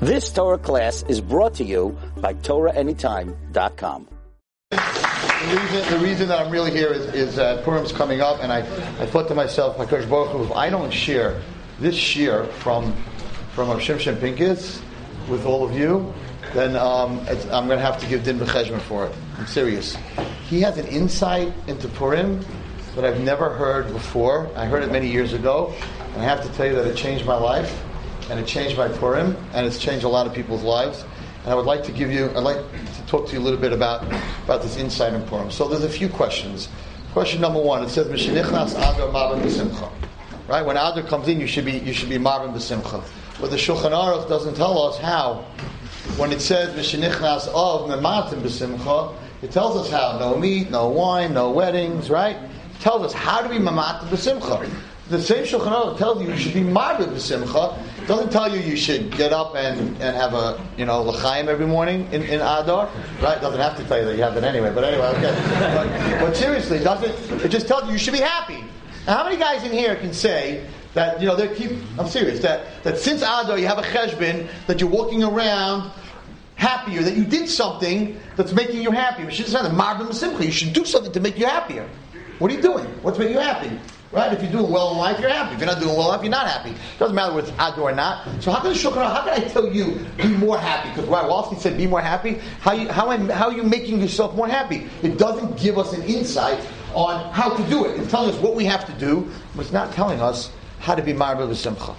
This Torah class is brought to you by TorahAnytime.com. The reason, the reason that I'm really here is, is uh, Purim's coming up, and I, I thought to myself, my Baruch Hu, if I don't share this year from from Rav Shimshon Pincus with all of you, then um, I'm going to have to give Din B'cheshman for it. I'm serious. He has an insight into Purim that I've never heard before. I heard it many years ago, and I have to tell you that it changed my life and it changed my Purim, and it's changed a lot of people's lives. And I would like to give you, I'd like to talk to you a little bit about, about this insight in Purim. So there's a few questions. Question number one, it says, Mishenichnas Adar Mavin B'Simcha. Right? When Adar comes in, you should be, you should be Mavin B'Simcha. But the Shulchan Aruch doesn't tell us how. When it says, Mishenichnas of Mematim B'Simcha, it tells us how. No meat, no wine, no weddings, right? It tells us how to be Mematim B'Simcha. The same Shulchan Aruch tells you you should be Marbid B'Simcha. Doesn't tell you you should get up and, and have a, you know, L'chaim every morning in, in Adar. Right? It doesn't have to tell you that you have it anyway. But anyway, okay. But, but seriously, doesn't it just tells you you should be happy. Now, how many guys in here can say that, you know, they keep, I'm serious, that, that since Adar you have a cheshbon, that you're walking around happier, that you did something that's making you happy. You should You should do something to make you happier. What are you doing? What's making you happy? Right? If you're doing well in life, you're happy. If you're not doing well in life, you're not happy. It doesn't matter whether it's Adar or not. So how can Shulchan how can I tell you be more happy? Because right, Wallerstein said be more happy. How you, how, am, how are you making yourself more happy? It doesn't give us an insight on how to do it. It's telling us what we have to do, but it's not telling us how to be Marba Simcha.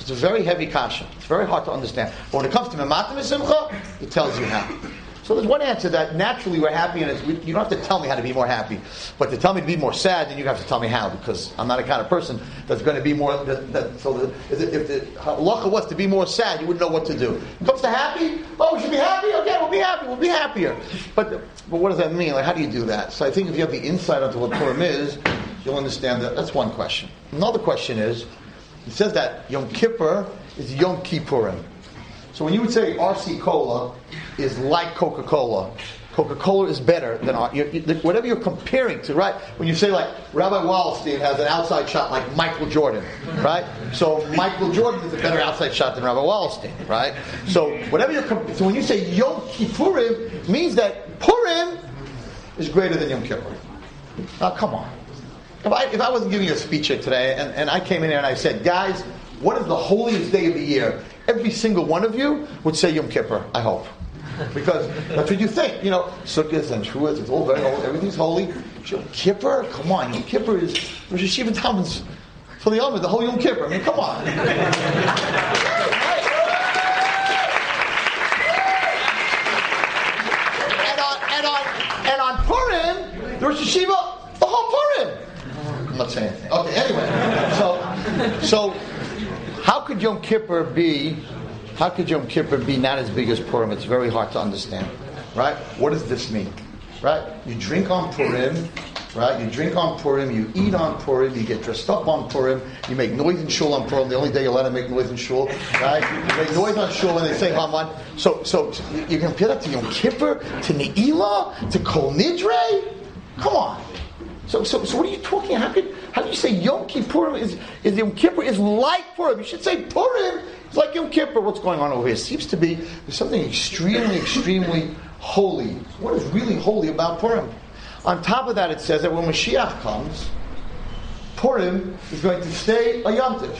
It's a very heavy kasha. It's very hard to understand. But when it comes to Mematim it tells you how. So there's one answer that naturally we're happy, and you don't have to tell me how to be more happy, but to tell me to be more sad, then you have to tell me how, because I'm not a kind of person that's going to be more. That, that, so the, if the halacha was to be more sad, you wouldn't know what to do. It comes to happy, oh, we should be happy. Okay, we'll be happy. We'll be happier. But but what does that mean? Like, how do you do that? So I think if you have the insight into what Purim is, you'll understand that. That's one question. Another question is, it says that Yom Kippur is Yom Kippurim. So when you would say RC Cola is like Coca Cola, Coca Cola is better than you, you, whatever you're comparing to, right? When you say like Rabbi Wallerstein has an outside shot like Michael Jordan, right? So Michael Jordan is a better outside shot than Rabbi Wallerstein, right? So whatever you're so when you say Yom Kippurim means that Purim is greater than Yom Kippur. Now come on. If I, if I wasn't giving you a speech here today and, and I came in here and I said, guys, what is the holiest day of the year? every single one of you would say Yom Kippur, I hope. Because that's what you think. You know, Sukkot and Shavuot, it's all very holy, everything's holy. Yom Kippur? Come on, Yom Kippur is Rosh Hashiva Talmud's for the Yom, the whole Yom Kippur. I mean, come on. and, on and, on, and on Purim, the Rosh Hashiva, the whole Purim. I'm not saying anything. Okay, anyway. So, so how could Yom Kippur be? How could Yom Kippur be not as big as Purim? It's very hard to understand, right? What does this mean, right? You drink on Purim, right? You drink on Purim, you eat on Purim, you get dressed up on Purim, you make noise in shul on Purim. The only day you're allowed to make noise in shul, right? You make noise on shul when they say Haman. So, so you compare that to Yom Kippur, to Ne'ilah, to Kol Nidre. Come on. So, so, so what are you talking? How could how do you say Yom Kippur is, is Yom Kippur is like Purim? You should say Purim is like Yom Kippur. What's going on over here? It seems to be there's something extremely, extremely holy. What is really holy about Purim? On top of that, it says that when Mashiach comes, Purim is going to stay a Yom Tiv.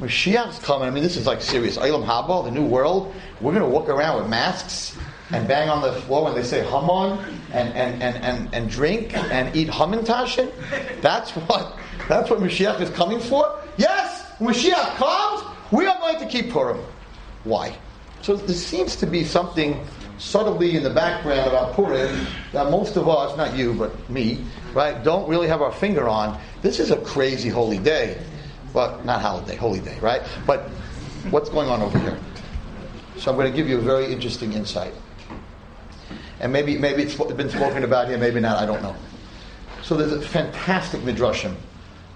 Mashiach's coming. I mean, this is like serious. Olam Haba, the new world. We're going to walk around with masks and bang on the floor when they say Haman and, and, and, and, and drink and eat Hamantashen? That's what that's what Mashiach is coming for? Yes, when Mashiach comes, we are going to keep Purim. Why? So there seems to be something subtly in the background about Purim that most of us, not you, but me, right, don't really have our finger on. This is a crazy holy day. But not holiday, holy day, right? But what's going on over here? So I'm going to give you a very interesting insight and maybe maybe it's been spoken about here, maybe not. I don't know. So there's a fantastic midrashim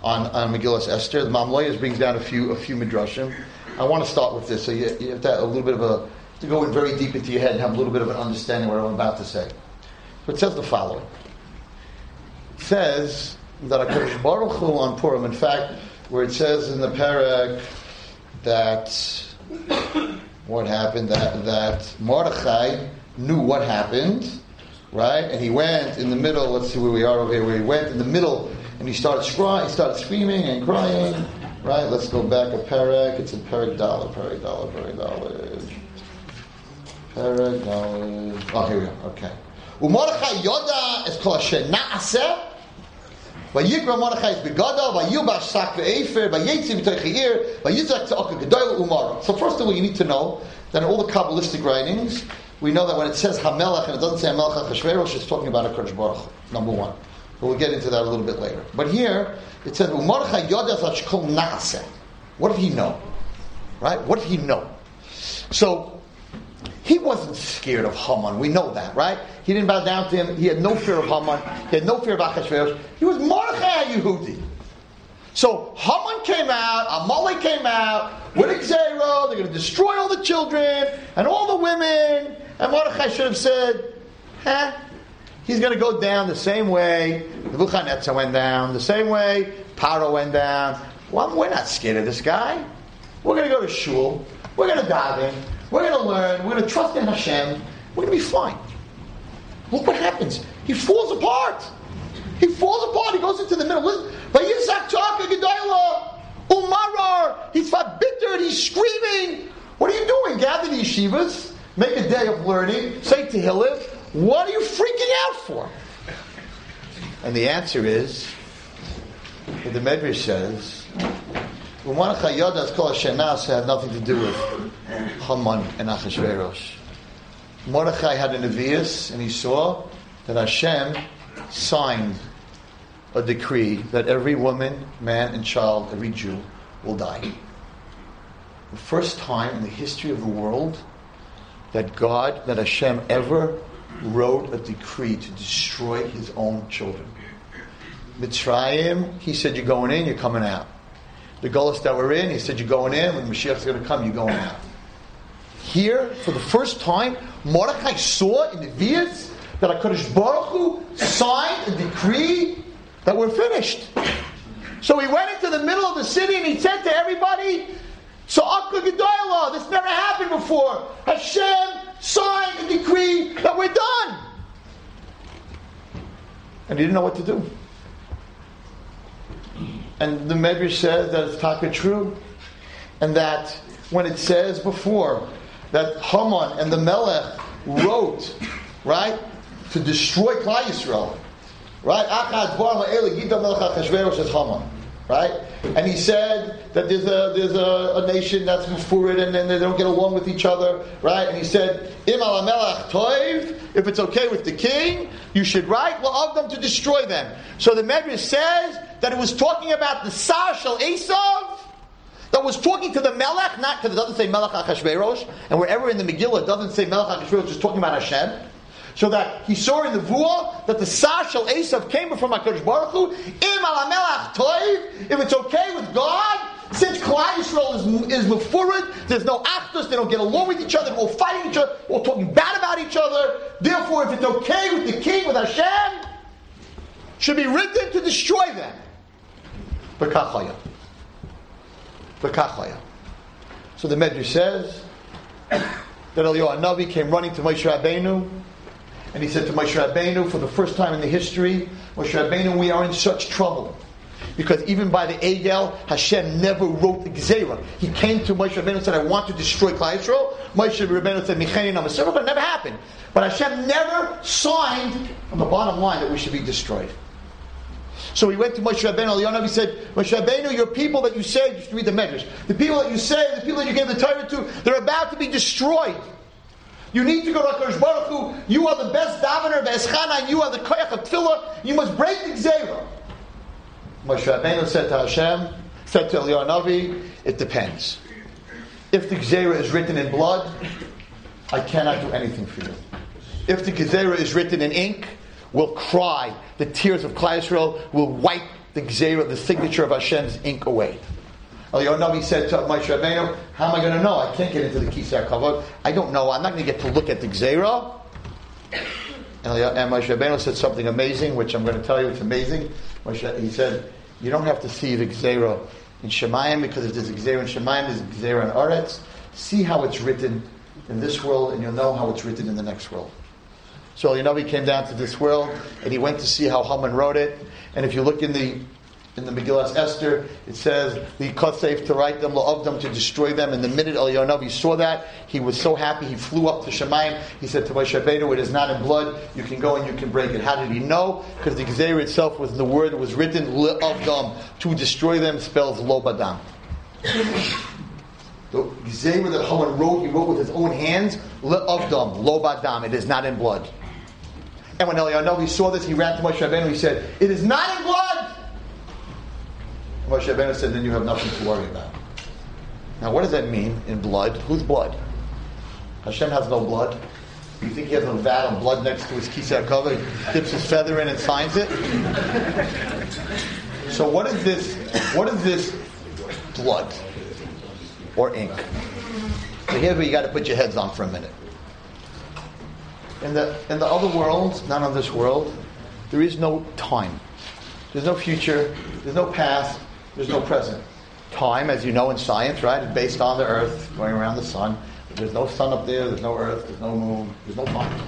on, on Megillas Esther. The Me'am Lo'ez brings down a few a few midrashim. I want to start with this, so you, you have to have a little bit of a to go in very deep into your head and have a little bit of an understanding of what I'm about to say. So it says the following. It says that Hakadosh Baruch Hu on Purim, in fact, where it says in the parak that what happened, that, that Mordechai knew what happened, right? And he went in the middle, let's see where we are over here, where he went in the middle and he started, scry, he started screaming and crying, right? Let's go back a parak, it's a parak dollar, parak dollar, parak dollar. Parak dollar. Oh, here we go, okay. Umordechai yoda es kol asher na'aseh Vayikra Mordechai is begada, vayilbash sak ve'efer, vayetzi v'toich vayizak tza'aka gedoyel umar. So first of all, you need to know that in all the Kabbalistic writings, we know that when it says Hamelach and it doesn't say Hamelach HaChashverosh, it's talking about a Kodesh Baruch number one. But we'll get into that a little bit later. But here, it says. What did he know? Right? What did he know? So, he wasn't scared of Haman. We know that, right? He didn't bow down to him. He had no fear of Haman. He had no fear of Achashverosh. He was Mordechai Yehudi. So Haman came out, Amalek came out with gzera. They're going to destroy all the children and all the women. And Mordechai should have said, "Huh." He's going to go down the same way Nebuchadnezzar went down, the same way Paro went down. Well, we're not scared of this guy. We're going to go to shul. We're going to dive in. We're going to learn. We're going to trust in Hashem. We're going to be fine. Look what happens. He falls apart. He falls apart. He goes into the middle. Listen, Umarar. He's far bitter. He's screaming. What are you doing? Gather the yeshivas. Make a day of learning. Say Tehillim, what are you freaking out for? And the answer is, the Medrash says, Umanach Yodas Shenas had nothing to do with Haman and Achashverosh. Mordechai had an Nevi'us, and he saw that Hashem signed a decree that every woman, man, and child, every Jew, will die. The first time in the history of the world that God, that Hashem ever wrote a decree to destroy his own children. Mitzrayim, he said, You're going in, you're coming out. The Gullus that we're in, he said, You're going in, when Mashiach's going to come, you're going out. Here, for the first time, Mordechai saw in the Vias that HaKadosh Baruch Hu signed a decree that we're finished. So he went into the middle of the city and he said to everybody, So Gedoyla, this never happened before. Hashem signed a decree that we're done. And he didn't know what to do. And the Medrash says that it's taka true. And that when it says before that Haman and the Melech wrote, right, to destroy Klal Yisrael, right? Right? And he said that there's a there's a, a nation that's it and then they don't get along with each other, right? And he said, Im toiv, if it's okay with the king, you should write of them to destroy them. So the Medrash says that it was talking about the Sar Shal Esav, that was talking to the Melech, not because it doesn't say Melech Achashverosh, and wherever in the Megillah it doesn't say Melech Achashverosh, it's talking about Hashem. So that he saw in the Vua that the Sashal Esav came from HaKadosh Baruch Hu, Im Toiv, if it's okay with God, since Klal Yisrael is, is Mefurid, there's no actors, they don't get along with each other, they're all fighting each other, all talking bad about each other. Therefore, if it's okay with the king, with Hashem, should be written to destroy them. Bekachaya. So the Medrash says that Eliyahu Navi came running to Moshe Rabbeinu, and he said to Moshe Rabbeinu, for the first time in the history, Moshe Rabbeinu, we are in such trouble. Because even by the Egel, Hashem never wrote the Gezerah. He came to Moshe Rabbeinu and said, I want to destroy Klal Yisrael. Moshe Rabbeinu said, Michani Namasirah, but it never happened. But Hashem never signed on the bottom line that we should be destroyed. So he went to Moshe Rabbeinu Eliyahu, he said, Moshe Rabbeinu, your people that you say, just read the Medrash, the people that you say, the people that you gave the Torah to, they're about to be destroyed. You need to go to HaKadosh Baruch Hu. You are the best davener of Eschana, and you are the koyach of Tefillah. You must break the Gzera. Moshe Rabbeinu said to Hashem, said to Eliyahu Navi, it depends. If the Gzera is written in blood, I cannot do anything for you. If the Gzera is written in ink, we'll cry. The tears of Klal Yisrael will wipe the gzera, the signature of Hashem's ink away. Oh, Eliyahu Navi said to Moshe Rabbeinu, "How am I going to know? I can't get into the Kisar Kavod. I don't know. I'm not going to get to look at the gzera." And, Moshe Rabbeinu said something amazing, which I'm going to tell you. It's amazing. He said, "You don't have to see the gzera in Shemayim because if there's a gzera in Shemayim, there's a gzera in Aretz. see how it's written in this world, and you'll know how it's written in the next world. So he came down to this world, and he went to see how Haman wrote it. And if you look in the in the Megillah Esther, it says the Kotsev to write them, of them to destroy them. And the minute Eliyahu saw that, he was so happy. He flew up to Shemaim. He said to Moshe Rabbeinu, "It is not in blood. You can go and you can break it." How did he know? Because the Gezer itself was the word was written of them to destroy them spells lo badam. The Gezer that Haman wrote, he wrote with his own hands, of them, lo badam. It is not in blood. And when Eliyahu saw this, he ran to Moshe Rabbeinu. He said, "It is not in blood." Moshe Rabbeinu said, then you have nothing to worry about. Now, what does that mean in blood? Whose blood? Hashem has no blood. You think he has a vat of blood next to his kisei cover? He dips his feather in and signs it? So what is this? What is this blood or ink? So here's where you got to put your heads on for a minute. In the in the other world, not on this world, there is no time. There's no future. There's no past. There's no present. Time, as you know in science, right, is based on the Earth going around the sun. There's no sun up there, there's no Earth, there's no moon, there's no time.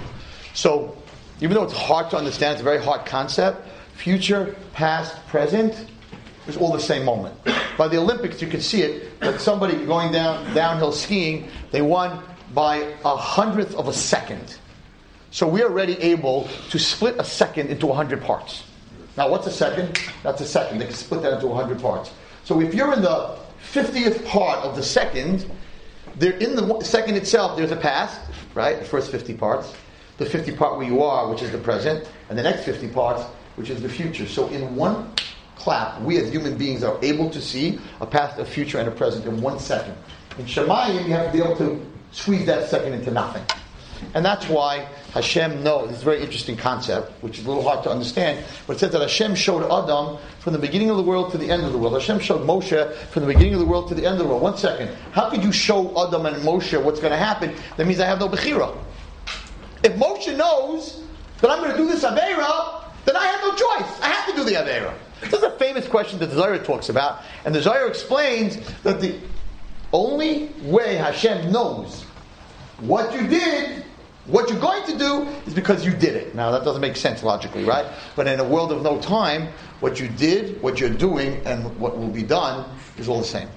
So, even though it's hard to understand, it's a very hard concept. Future, past, present is all the same moment. By the Olympics, you can see it that somebody going down downhill skiing, they won by a hundredth of a second. So we are already able to split a second into a hundred parts. Now, what's a second? That's a second. They can split that into 100 parts. So if you're in the 50th part of the second, there in the second itself, there's a past, right? The first 50 parts. The 50 part where you are, which is the present, and the next 50 parts, which is the future. So in one clap, we as human beings are able to see a past, a future, and a present in one second. In Shemayim, you have to be able to squeeze that second into nothing. And that's why Hashem knows. It's a very interesting concept, which is a little hard to understand. But it says that Hashem showed Adam from the beginning of the world to the end of the world. Hashem showed Moshe from the beginning of the world to the end of the world. One second. How could you show Adam and Moshe what's going to happen? That means I have no Bechira. If Moshe knows that I'm going to do this Aveira, then I have no choice. I have to do the Aveira. This is a famous question that the Zohar talks about. And the Zohar explains that the only way Hashem knows what you did what you're going to do is because you did it. Now, that doesn't make sense logically, right? But in a world of no time, what you did, what you're doing, and what will be done is all the same.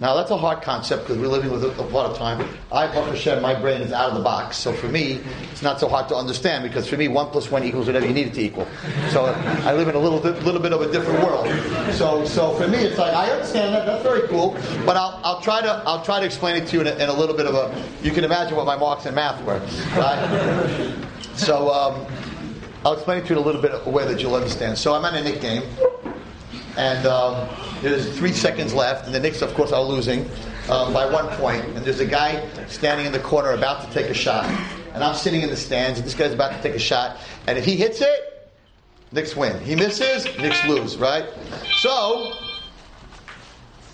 Now that's a hard concept because we're living with it a, lot of time. I, Baruch Hashem, my brain is out of the box, so for me, it's not so hard to understand because for me, one plus one equals whatever you need it to equal. So I live in a little bit, little bit of a different world. So, so for me, it's like I understand that. That's very cool, but I'll, I'll try to, I'll try to explain it to you in a, in a little bit of a. You can imagine what my marks in math were, right? So um, I'll explain it to you in a little bit of a way that you'll understand. So I'm at a Knick game, and. Um, there's three seconds left, and the Knicks, of course, are losing um, by one point. And there's a guy standing in the corner about to take a shot. And I'm sitting in the stands, and this guy's about to take a shot. And if he hits it, Knicks win. He misses, Knicks lose, right? So,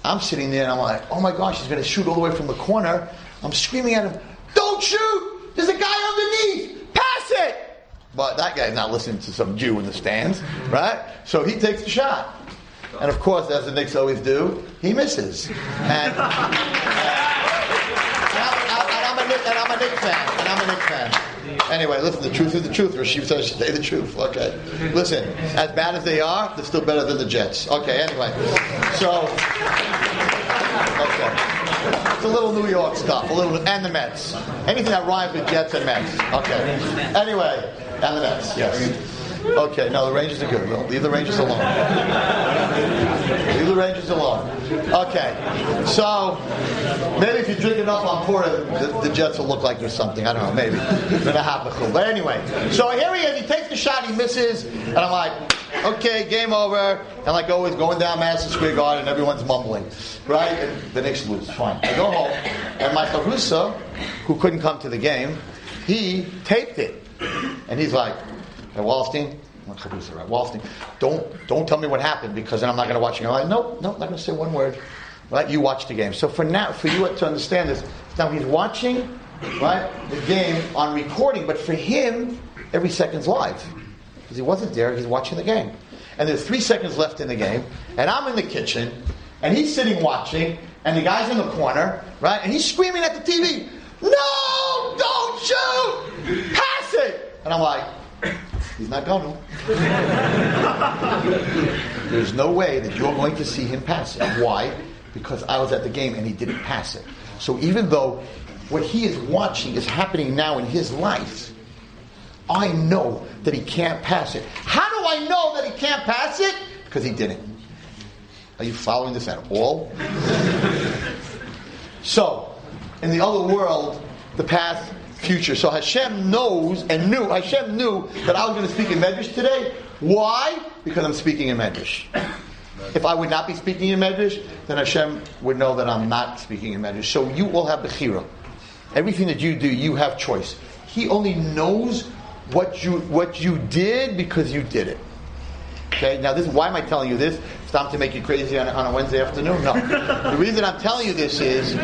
I'm sitting there, and I'm like, oh my gosh, he's going to shoot all the way from the corner. I'm screaming at him, don't shoot! There's a guy underneath! Pass it! But that guy's not listening to some Jew in the stands, right? So he takes the shot. And of course, as the Knicks always do, he misses. And, uh, Knick, and I'm a Knicks fan. And I'm a Knicks fan. Anyway, listen, the truth is the truth. Rasheed says say the truth. Okay. Listen, as bad as they are, they're still better than the Jets. Okay, anyway. So, okay. It's a little New York stuff, a little, and the Mets. Anything that rhymes with Jets and Mets. Okay. Anyway, and the Mets, yes. Okay, no, the Rangers are good. Leave the Rangers alone. Leave the Rangers alone. Okay, so maybe if you drink enough on Porter, the, the, Jets will look like there's something. I don't know, maybe. But anyway, so here he is. He takes the shot, he misses, and I'm like, okay, game over. And like always, going down Madison Square Garden, and everyone's mumbling, right? And the Knicks lose. Fine. I go home, and Michael Russo, who couldn't come to the game, he taped it, and he's like. Right? Wallerstein, don't don't tell me what happened because then I'm not going to watch it. I'm like, nope, nope, not going to say one word. Right? You watch the game. So for now, for you to understand this, now he's watching, right, the game on recording, but for him, every second's live because he wasn't there. He's watching the game, and there's three seconds left in the game, and I'm in the kitchen, and he's sitting watching, and the guy's in the corner, right? And he's screaming at the TV, No, don't shoot! Pass it! And I'm like, He's not going to. There's no way that you're going to see him pass it. Why? Because I was at the game and he didn't pass it. So even though what he is watching is happening now in his life, I know that he can't pass it. How do I know that he can't pass it? Because he didn't. Are you following this at all? so, in the other world, the path future. So Hashem knows and knew, Hashem knew that I was going to speak in Medrash today. Why? Because I'm speaking in Medrash. If I would not be speaking in Medrash, then Hashem would know that I'm not speaking in Medrash. So you all have the chira. Everything that you do, you have choice. He only knows what you what you did because you did it. Okay. Now, this why am I telling you this? Stop to make you crazy on, on a Wednesday afternoon? No. the reason I'm telling you this is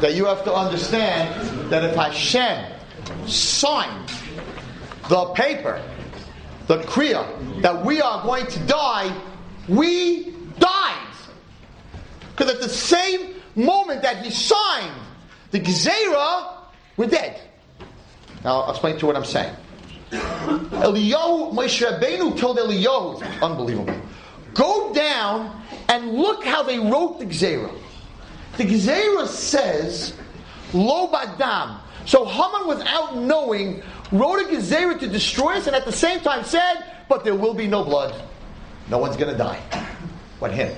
that you have to understand that if Hashem signed the paper, the Kriya, that we are going to die, we died. Because at the same moment that he signed the Gezerah, we're dead. Now, I'll explain to you what I'm saying. Eliyahu, Moshe Rabbeinu told Eliyahu, unbelievable, go down and look how they wrote the Gezerah. The Gezerah says, Lo Badam, so Haman, without knowing, wrote a gezerah to destroy us, and at the same time said, "But there will be no blood. No one's going to die, but him."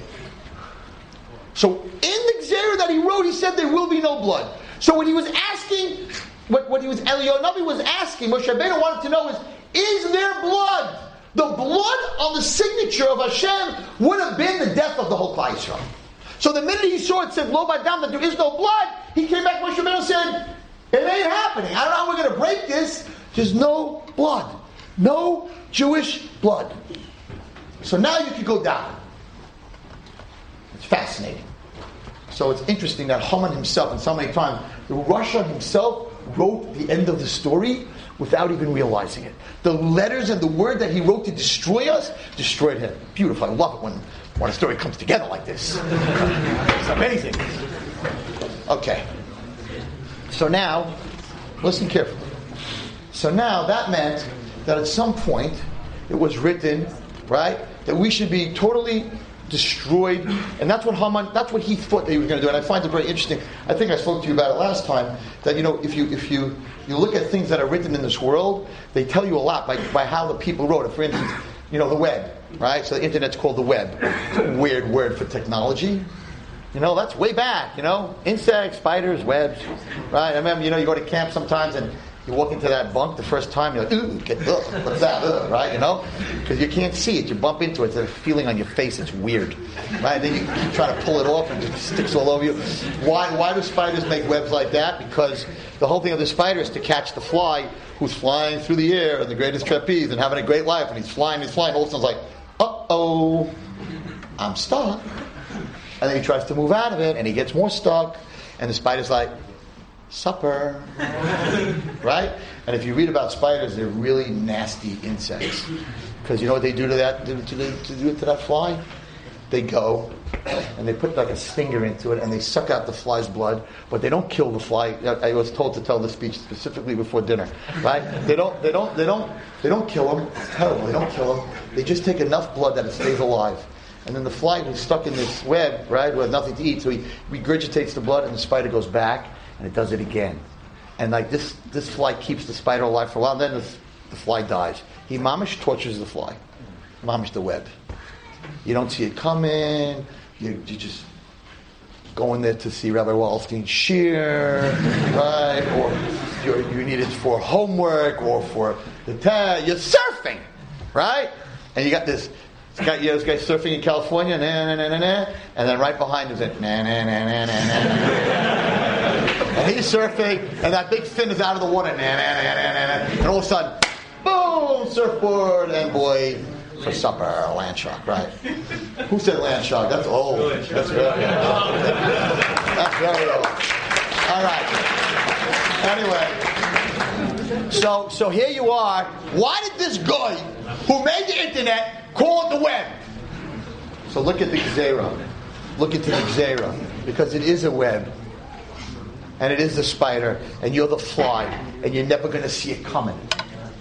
So in the gezerah that he wrote, he said there will be no blood. So when he was asking, what, what he was Eliyahu was asking, Moshe Rabbeinu wanted to know is, is there blood? The blood on the signature of Hashem would have been the death of the whole Yisrael. So the minute he saw it said Lo Badam that there is no blood, he came back. Moshe Rabbeinu said, it ain't happening. I don't know how we're going to break this. There's no blood. No Jewish blood. So now you can go down. It's fascinating. So it's interesting that Haman himself, and so many times, Russia himself wrote the end of the story without even realizing it. The letters and the word that he wrote to destroy us destroyed him. Beautiful. I love it when, when a story comes together like this. it's amazing. Okay. So now, listen carefully. So now that meant that at some point it was written, right, that we should be totally destroyed, and that's what Haman, that's what he thought that he was going to do. And I find it very interesting. I think I spoke to you about it last time. That you know, if you if you you look at things that are written in this world, they tell you a lot by, by how the people wrote it. For instance, you know, the web, right? So the internet's called the web. It's a weird word for technology. You know, that's way back, you know. Insects, spiders, webs. Right? I remember, you know, you go to camp sometimes and you walk into that bunk the first time, you're like, ooh, get, ugh, what's that? Ugh, right? You know? Because you can't see it. You bump into it. It's a feeling on your face. It's weird. Right? And then you trying to pull it off and it sticks all over you. Why, why do spiders make webs like that? Because the whole thing of the spider is to catch the fly who's flying through the air in the greatest trapeze and having a great life. And he's flying, he's flying. All of a sudden, it's like, uh oh, I'm stuck. And then he tries to move out of it and he gets more stuck. And the spider's like, supper. right? And if you read about spiders, they're really nasty insects. Because you know what they do to that, to, to, to to that fly? They go and they put like a stinger into it and they suck out the fly's blood, but they don't kill the fly. I was told to tell this speech specifically before dinner, right? They don't, they don't, they don't, they don't kill them. It's terrible. They don't kill them. They just take enough blood that it stays alive. And then the fly was stuck in this web, right, with nothing to eat. So he regurgitates the blood, and the spider goes back, and it does it again. And like this, this fly keeps the spider alive for a while. Then the, the fly dies. He mamish tortures the fly, mamish the web. You don't see it coming. You, you just go in there to see Rabbi Wallerstein shear, right? Or you need it for homework or for the test. You're surfing, right? And you got this it's got you know, this guy surfing in California, nah, nah, nah, nah, nah, and then right behind is it, nah, nah, nah, nah, nah, nah. and he's surfing, and that big fin is out of the water, nah, nah, nah, nah, nah, nah. and all of a sudden, boom, surfboard, and boy, for supper, land shark, right? Who said land shark? That's old. That's very old. That's very old. All right. Anyway, so so here you are. Why did this guy who made the internet Call it the web. So look at the Gezerah. look into the gzera, because it is a web, and it is the spider, and you're the fly, and you're never going to see it coming.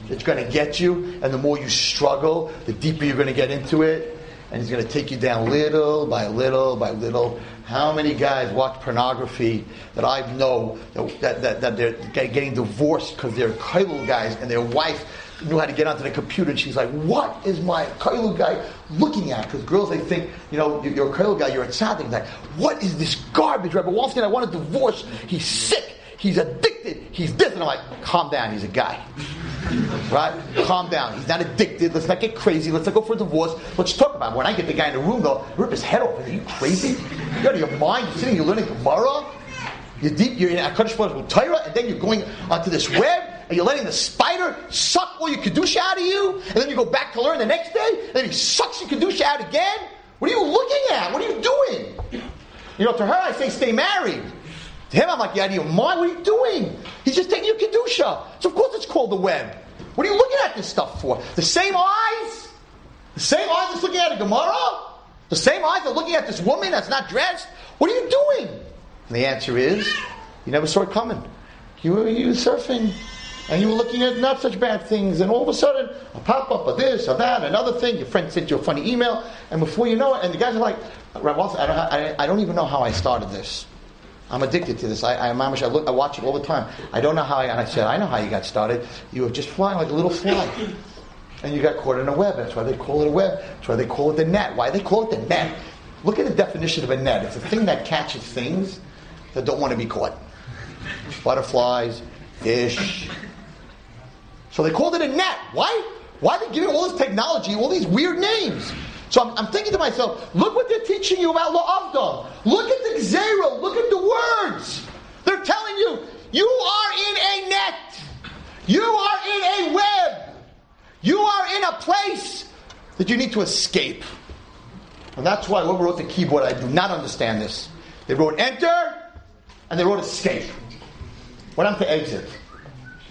It's going to get you, and the more you struggle, the deeper you're going to get into it, and it's going to take you down little by little by little. How many guys watch pornography that I know that, that, that they're getting divorced because they're Kailul guys and their wife knew how to get onto the computer and she's like, what is my Kailul guy looking at? Because girls, they think, you know, you're a Kailul guy, you're a tzaddik. Like, what is this garbage? Rabbi Wallerstein, I want a divorce. He's sick. He's addicted. He's this. And I'm like, calm down. He's a guy. Right? Calm down. He's not addicted. Let's not get crazy. Let's not go for a divorce. Let's talk about it. When I get the guy in the room, though, rip his head off. Are you crazy? You're out of your mind. You're sitting, you're learning Gemara. You're deep, you're in a Kaddish Torah, and then you're going onto this web, and you're letting the spider suck all your Kedusha out of you, and then you go back to learn the next day, and then he sucks your Kedusha out again? What are you looking at? What are you doing? You know, to her I say stay married. To him I'm like, yeah, of your mind? What are you doing? He's just taking your Kedusha. So of course it's called the web. What are you looking at this stuff for? The same eyes? The same eyes that's looking at a Gemara? The same eyes that looking at this woman that's not dressed? What are you doing? And the answer is, you never saw it coming. You were, you were surfing, and you were looking at not such bad things, and all of a sudden, a pop up of this or that, another thing. Your friend sent you a funny email, and before you know it, and the guys are like, I don't, I, I don't even know how I started this. I'm addicted to this. I, I, I, look, I watch it all the time. I don't know how I, and I said, I know how you got started. You were just flying like a little fly. And you got caught in a web. That's why they call it a web. That's why they call it the net. Why they call it the net? Look at the definition of a net. It's a thing that catches things that don't want to be caught. Butterflies, fish. So they called it a net. Why? Why are they giving all this technology, all these weird names? So I'm, I'm thinking to myself, look what they're teaching you about La'avdam. Look at the gzera. Look at the words. They're telling you, you are in a net. You are in a web. You are in a place that you need to escape. And that's why whoever wrote the keyboard, I do not understand this. They wrote enter, and they wrote escape. Went on to exit.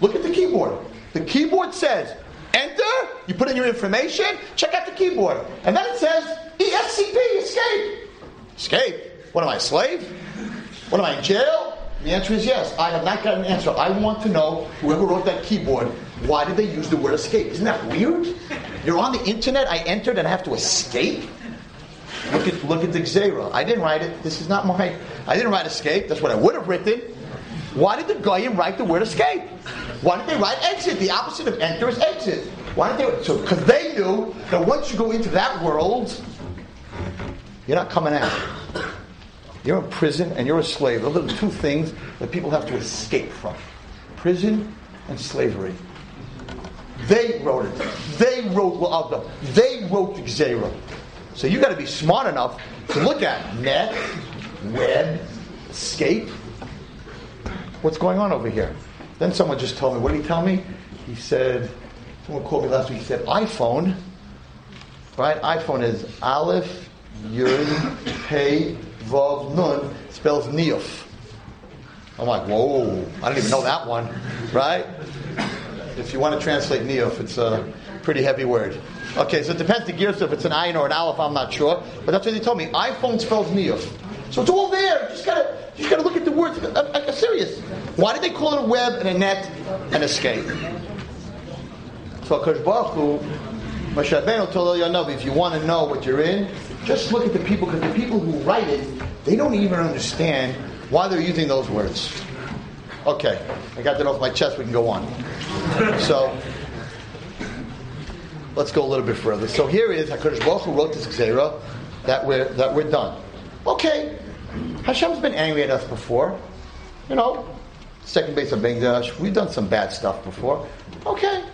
Look at the keyboard. The keyboard says enter, you put in your information, check out the keyboard. And then it says ESCP, escape. Escape? What am I, a slave? What am I, in jail? The answer is yes. I have not got an answer. I want to know whoever wrote that keyboard, why did they use the word escape? Isn't that weird? You're on the internet, I entered and I have to escape? Look at look at the gzera. I didn't write it. This is not my. I didn't write escape. That's what I would have written. Why did the Goyim write the word escape? Why did they write exit? The opposite of enter is exit. Why did they? So because they knew that once you go into that world, you're not coming out. You're in prison and you're a slave. Those are the two things that people have to escape from: prison and slavery. They wrote it. They wrote La'avda. They wrote the gzera. So you got to be smart enough to look at net, web, escape. What's going on over here? Then someone just told me. What did he tell me? He said, someone called me last week. He said, iPhone, right? iPhone is Aleph, Yud, Hey, Vav, Nun, spells Neof. I'm like, whoa, I didn't even know that one, right? If you want to translate Neof, it's a pretty heavy word. Okay, so it depends the gears if it's an ayin or an aleph, I'm not sure. But that's what he told me. iPhone spells niyuf. So it's all there. You just gotta, you just gotta look at the words. I'm, I'm serious. Why did they call it a web and a net and a escape? So Akash Baruch Hu, Moshe Rabbeinu told Eliyahu, if you want to know what you're in, just look at the people, because the people who write it, they don't even understand why they're using those words. Okay, I got that off my chest. We can go on. So let's go a little bit further. So here is Hakadosh Baruch Hu wrote this gzera that we're that we're done. Okay, Hashem's been angry at us before. You know, second base of Bengdash. We've done some bad stuff before. Okay.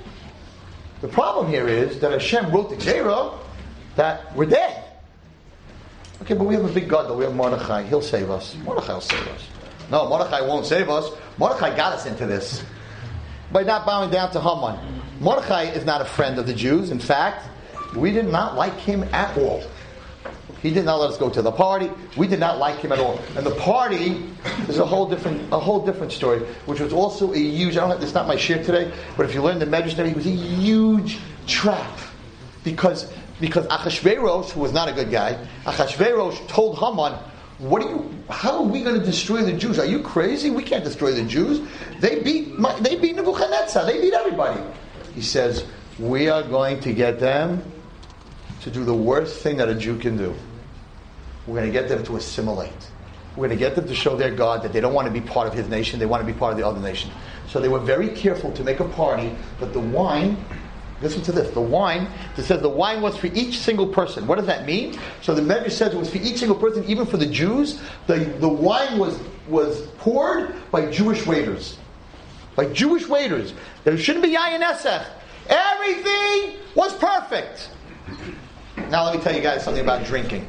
The problem here is that Hashem wrote the gzera that we're dead. Okay, but we have a big God though. We have Mordechai. He'll save us. Mordechai will save us. No, Mordechai won't save us. Mordechai got us into this by not bowing down to Haman. Mordechai is not a friend of the Jews. In fact, we did not like him at all. He did not let us go to the party. We did not like him at all. And the party is a whole different, a whole different story, which was also a huge. I don't. Have, it's not my share today, but if you learn the Medrash, it was a huge trap because because Achashverosh, who was not a good guy, Achashverosh told Haman, "What are you? How are we going to destroy the Jews? Are you crazy? We can't destroy the Jews. They beat my, they beat Nebuchadnezzar. They beat everybody." He says, "We are going to get them to do the worst thing that a Jew can do. We're going to get them to assimilate." We're going to get them to show their God that they don't want to be part of his nation, they want to be part of the other nation. So they were very careful to make a party, but the wine, listen to this, the wine, it says the wine was for each single person. What does that mean? So the Medrash says it was for each single person, even for the Jews. The, the wine was, was poured by Jewish waiters. By Jewish waiters. There shouldn't be yayin esech. Everything was perfect. Now let me tell you guys something about drinking.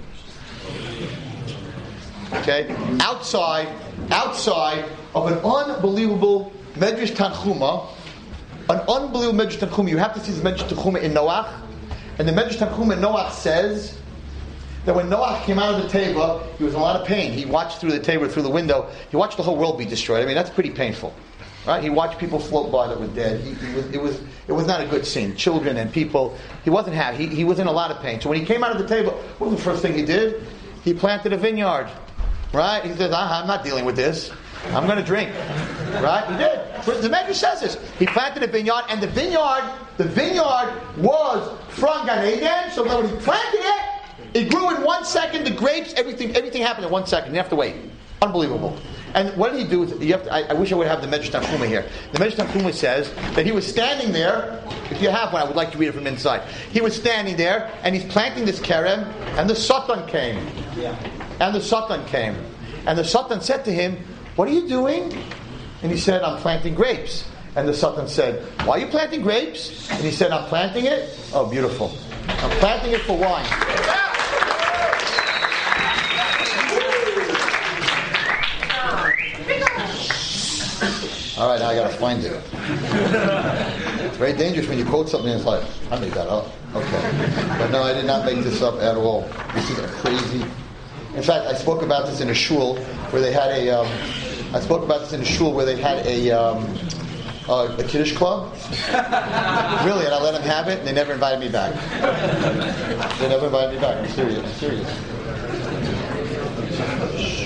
Okay? Outside, outside of an unbelievable Medrash Tanchuma, an unbelievable Medrash Tanchuma. You have to see this Medrash Tanchuma in Noach. And the Medrash Tanchuma in Noach says that when Noach came out of the table, he was in a lot of pain. He watched through the table, through the window. He watched the whole world be destroyed. I mean, that's pretty painful. Right? He watched people float by that were dead. He, he was, it, was, it was not a good scene. Children and people. He wasn't happy. He, he was in a lot of pain. So when he came out of the table, what was the first thing he did? He planted a vineyard. Right? He says, uh-huh, I'm not dealing with this. I'm going to drink. Right? He did. The Medrash says this. He planted a vineyard, and the vineyard, the vineyard was from Gan Eden. So when he planted it, it grew in one second. The grapes, everything, everything happened in one second. You have to wait. Unbelievable. And what did he do? You have to, I, I wish I would have the Medrash Tanchuma here. The Medrash Tanchuma says that he was standing there. If you have one, I would like to read it from inside. He was standing there, and he's planting this kerem, and the Satan came. Yeah. And the Satan came. And the Satan said to him, What are you doing? And he said, I'm planting grapes. And the Satan said, Why are you planting grapes? And he said, I'm planting it. Oh, beautiful. I'm planting it for wine. All right, now I gotta find it. It's very dangerous when you quote something and it's like, I made that up. Okay. But no, I did not make this up at all. This is crazy in fact, I spoke about this in a shul where they had a. Um, I spoke about this in a shul where they had a. Um, uh, a kiddush club? really? And I let them have it, and they never invited me back. they never invited me back. I'm serious. I'm serious.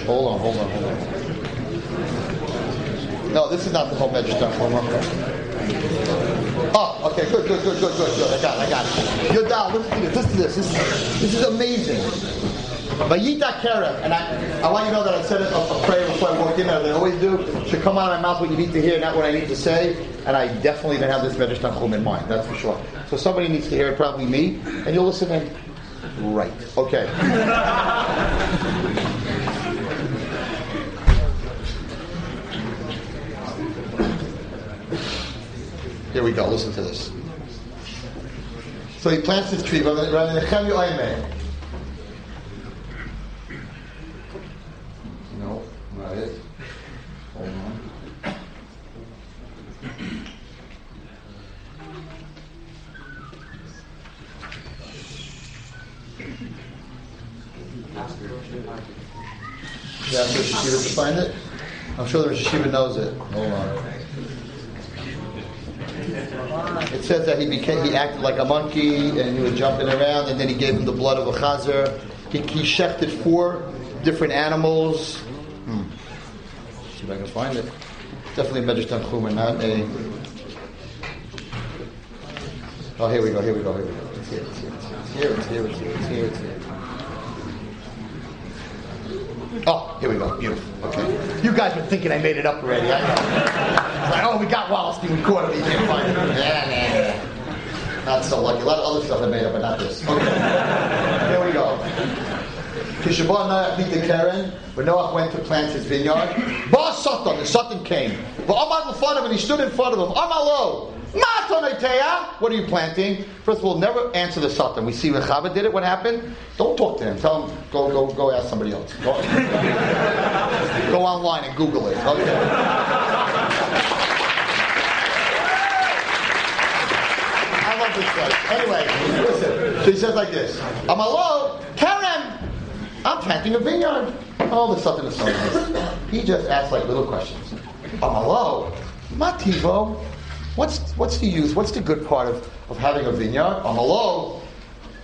Hold on, hold on, hold on. No, this is not the whole Medrash Hold on. Oh, okay, good, good, good, good, good, good. I got it, I got it. You're down. Listen to this. Listen to this. This is, amazing. Vayita Kerem, and I, I want you to know that I said it a, a prayer before I walked in, as I always do. Should come out of my mouth what you need to hear, not what I need to say. And I definitely didn't have this Medrash Tanchum in mind, that's for sure. So somebody needs to hear it, probably me, and you'll listen in. Right. Okay. Here we go. Listen to this. So he plants this tree. You ask Rosh Yeshiva to find it? I'm sure the Yeshiva knows it. Hold on. It says that he became, he acted like a monkey and he was jumping around and then he gave him the blood of a chazer. He, he shechted four different animals. Hmm. See if I can find it. Definitely a Medrash Tanchuma, not a. Oh, here we go, here we go, here we go. It's here, it's here, it's here, it's here, it's here, it's here. Oh, here we go. Beautiful. Okay. You guys were thinking I made it up already. I know. like, oh, we got. We caught him. You can't find it. Nah, nah, Not so lucky. A lot of other stuff I made up, but not this. Okay. Here we go. Kishabon Noach meet the Karen, when Noach went to plant his vineyard. Ba Satan, the Satan came. But Amad in front of him, and he stood in front of him. Amalo. What are you planting? First of all, never answer the Satan. We see when Chava did it, what happened? Don't talk to him. Tell him, go, go, go ask somebody else. Go, go online and Google it. Okay. I love this guy. Anyway, listen. So he says like this. Amalo, Karen, I'm planting a vineyard. All the stuff in the sun. He just asks like little questions. Amalo, Mativo, What's what's the use? What's the good part of, of having a vineyard? Amalo.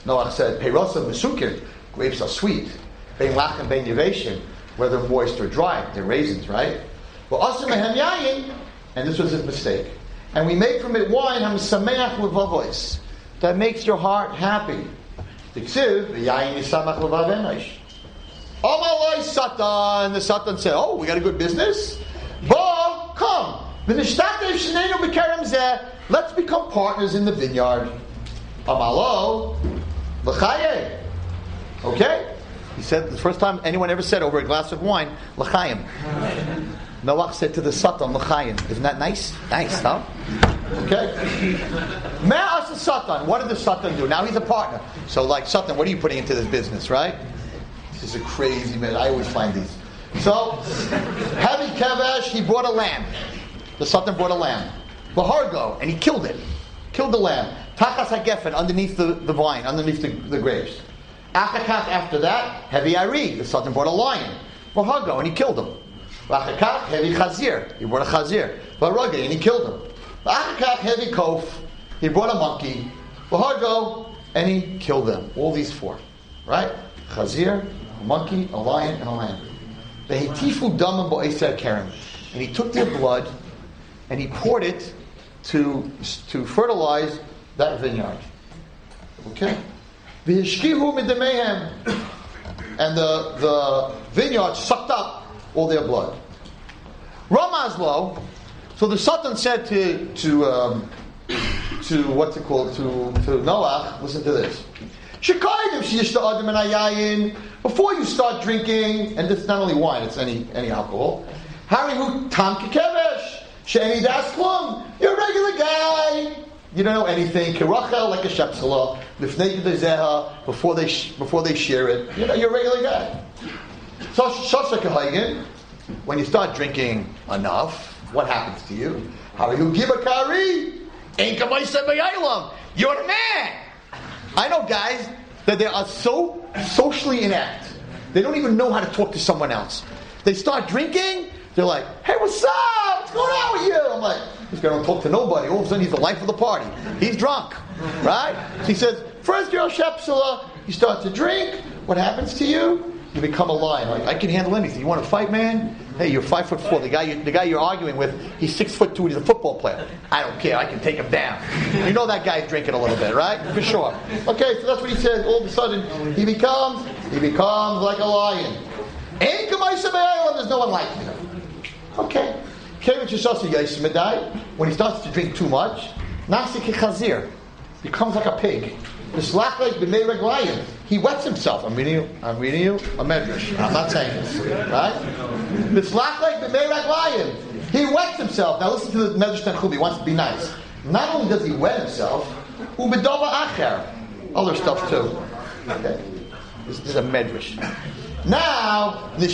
Noach said, Peirosa Mesukim, grapes are sweet. Bein Lach and Bein Yavation, whether moist or dry, they're raisins, right? Well, Asim Yayin, and this was his mistake. And we make from it wine, Ham Sameach Levavois, that makes your heart happy. Tiksiv, Yayin Yisamach Levavenash. Amalai Satan, the Satan said, Oh, we got a good business? Bo, come. Let's become partners in the vineyard. Amalo, l'chaye. Okay? He said the first time anyone ever said over a glass of wine, l'chayim. Noach said to the Satan, l'chayim. Isn't that nice? Nice, huh? Okay? Ma'as the Satan. What did the Satan do? Now he's a partner. So, like, Satan, what are you putting into this business, right? This is a crazy man. I always find these. So, heavy kevesh, he brought a lamb. The Satan brought a lamb. Bahargo, and he killed it. Killed the lamb. Tachas hagefen, underneath the, the vine, underneath the, the grapes. Achakach, after that, heavy Ari. The Satan brought a lion. Bahargo, and he killed him. Achakach, heavy chazir. He brought a chazir. Bahargo, and he killed him. Achakach, heavy kof. He brought a monkey. Bahargo, and he killed them. All these four. Right? Chazir, a monkey, a lion, and a lamb. Vehitifu damam bo'eser keren. And he took their blood and he poured it to, to fertilize that vineyard. Okay? And the, the vineyard sucked up all their blood. Ramazlo, so the Satan said to, to, um, to what's it called, to, to Noach, listen to this. Before you start drinking, and is not only wine, it's any, any alcohol. Harihu tam kekevesh. Sheni das klum. You're a regular guy. You don't know anything. Kirachel like a shepsala. Lifnei zeha before they before they share it. You know, you're a regular guy. So shashak When you start drinking enough, what happens to you? How you give a kari? Ain't You're the man. I know guys that they are so socially inept. They don't even know how to talk to someone else. They start drinking they're like, hey, what's up? Going on with you? I'm like, this guy don't talk to nobody. All of a sudden, he's the life of the party. He's drunk, right? So he says, first you're a shepsula, uh, you start to drink. What happens to you? You become a lion. Like, I can handle anything. You want to fight, man? Hey, you're five foot four. The guy, you, the guy you're arguing with, he's six foot two. He's a football player. I don't care. I can take him down. You know that guy's drinking a little bit, right? For sure. Okay, so that's what he says. All of a sudden, he becomes, he becomes like a lion. Ain't There's no one like him. Okay. When he starts to drink too much, becomes like a pig. Lion. He wets himself. I'm reading you. I'm reading you a medrash. I'm not saying this, right? Lion. He wets himself. Now listen to the medrash Tanchum. He wants to be nice. Not only does he wet himself, other stuff too. Okay. This is a medrash. Now, the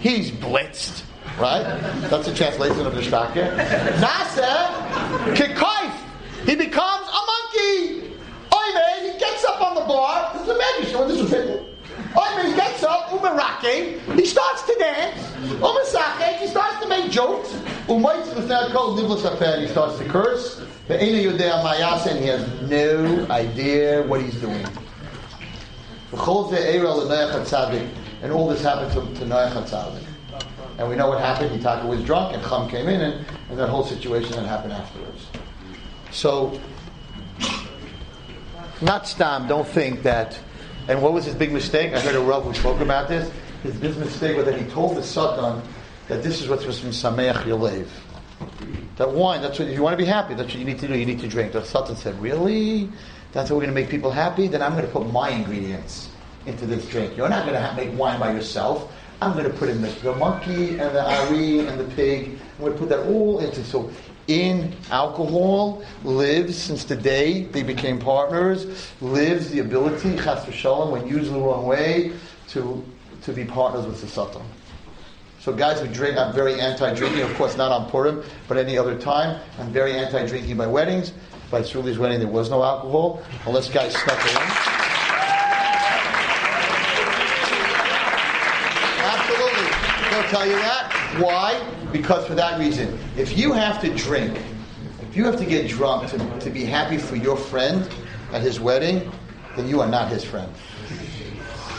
he's blitzed. Right? That's the translation of the Shtake. Nasa, kikaif. He becomes a monkey. Oime, he gets up on the bar. This is a magic show. This was written. Oime, he gets up. Umarake. He starts to dance. Umasake. He starts to make jokes. Umaitz was now called Niblis He starts to curse. The Ena Yodea Mayasa, and he has no idea what he's doing. And all this happened to, to Noach HaTzadik. And we know what happened. Yitaka was drunk, and Chum came in, and, and that whole situation that happened afterwards. So, not Stam, don't think that. And what was his big mistake? I heard a Rav who spoke about this. His big mistake was that he told the Satan that this is what's from Sameach Yolev. That wine, that's what, if you want to be happy, that's what you need to do, you need to drink. The Satan said, Really? That's how we're going to make people happy? Then I'm going to put my ingredients into this drink. You're not going to make wine by yourself. I'm going to put in the, the monkey and the ari and the pig. I'm going to put that all into. So in alcohol lives since the day they became partners, lives the ability, chas v'shalom, when used the wrong way, to, to be partners with the Satan. So guys who drink, I'm very anti-drinking, of course not on Purim, but any other time. I'm very anti-drinking by weddings. By Tzruli's wedding there was no alcohol, unless guys snuck it in. They'll tell you that. Why? Because for that reason. If you have to drink, if you have to get drunk to, to be happy for your friend at his wedding, then you are not his friend.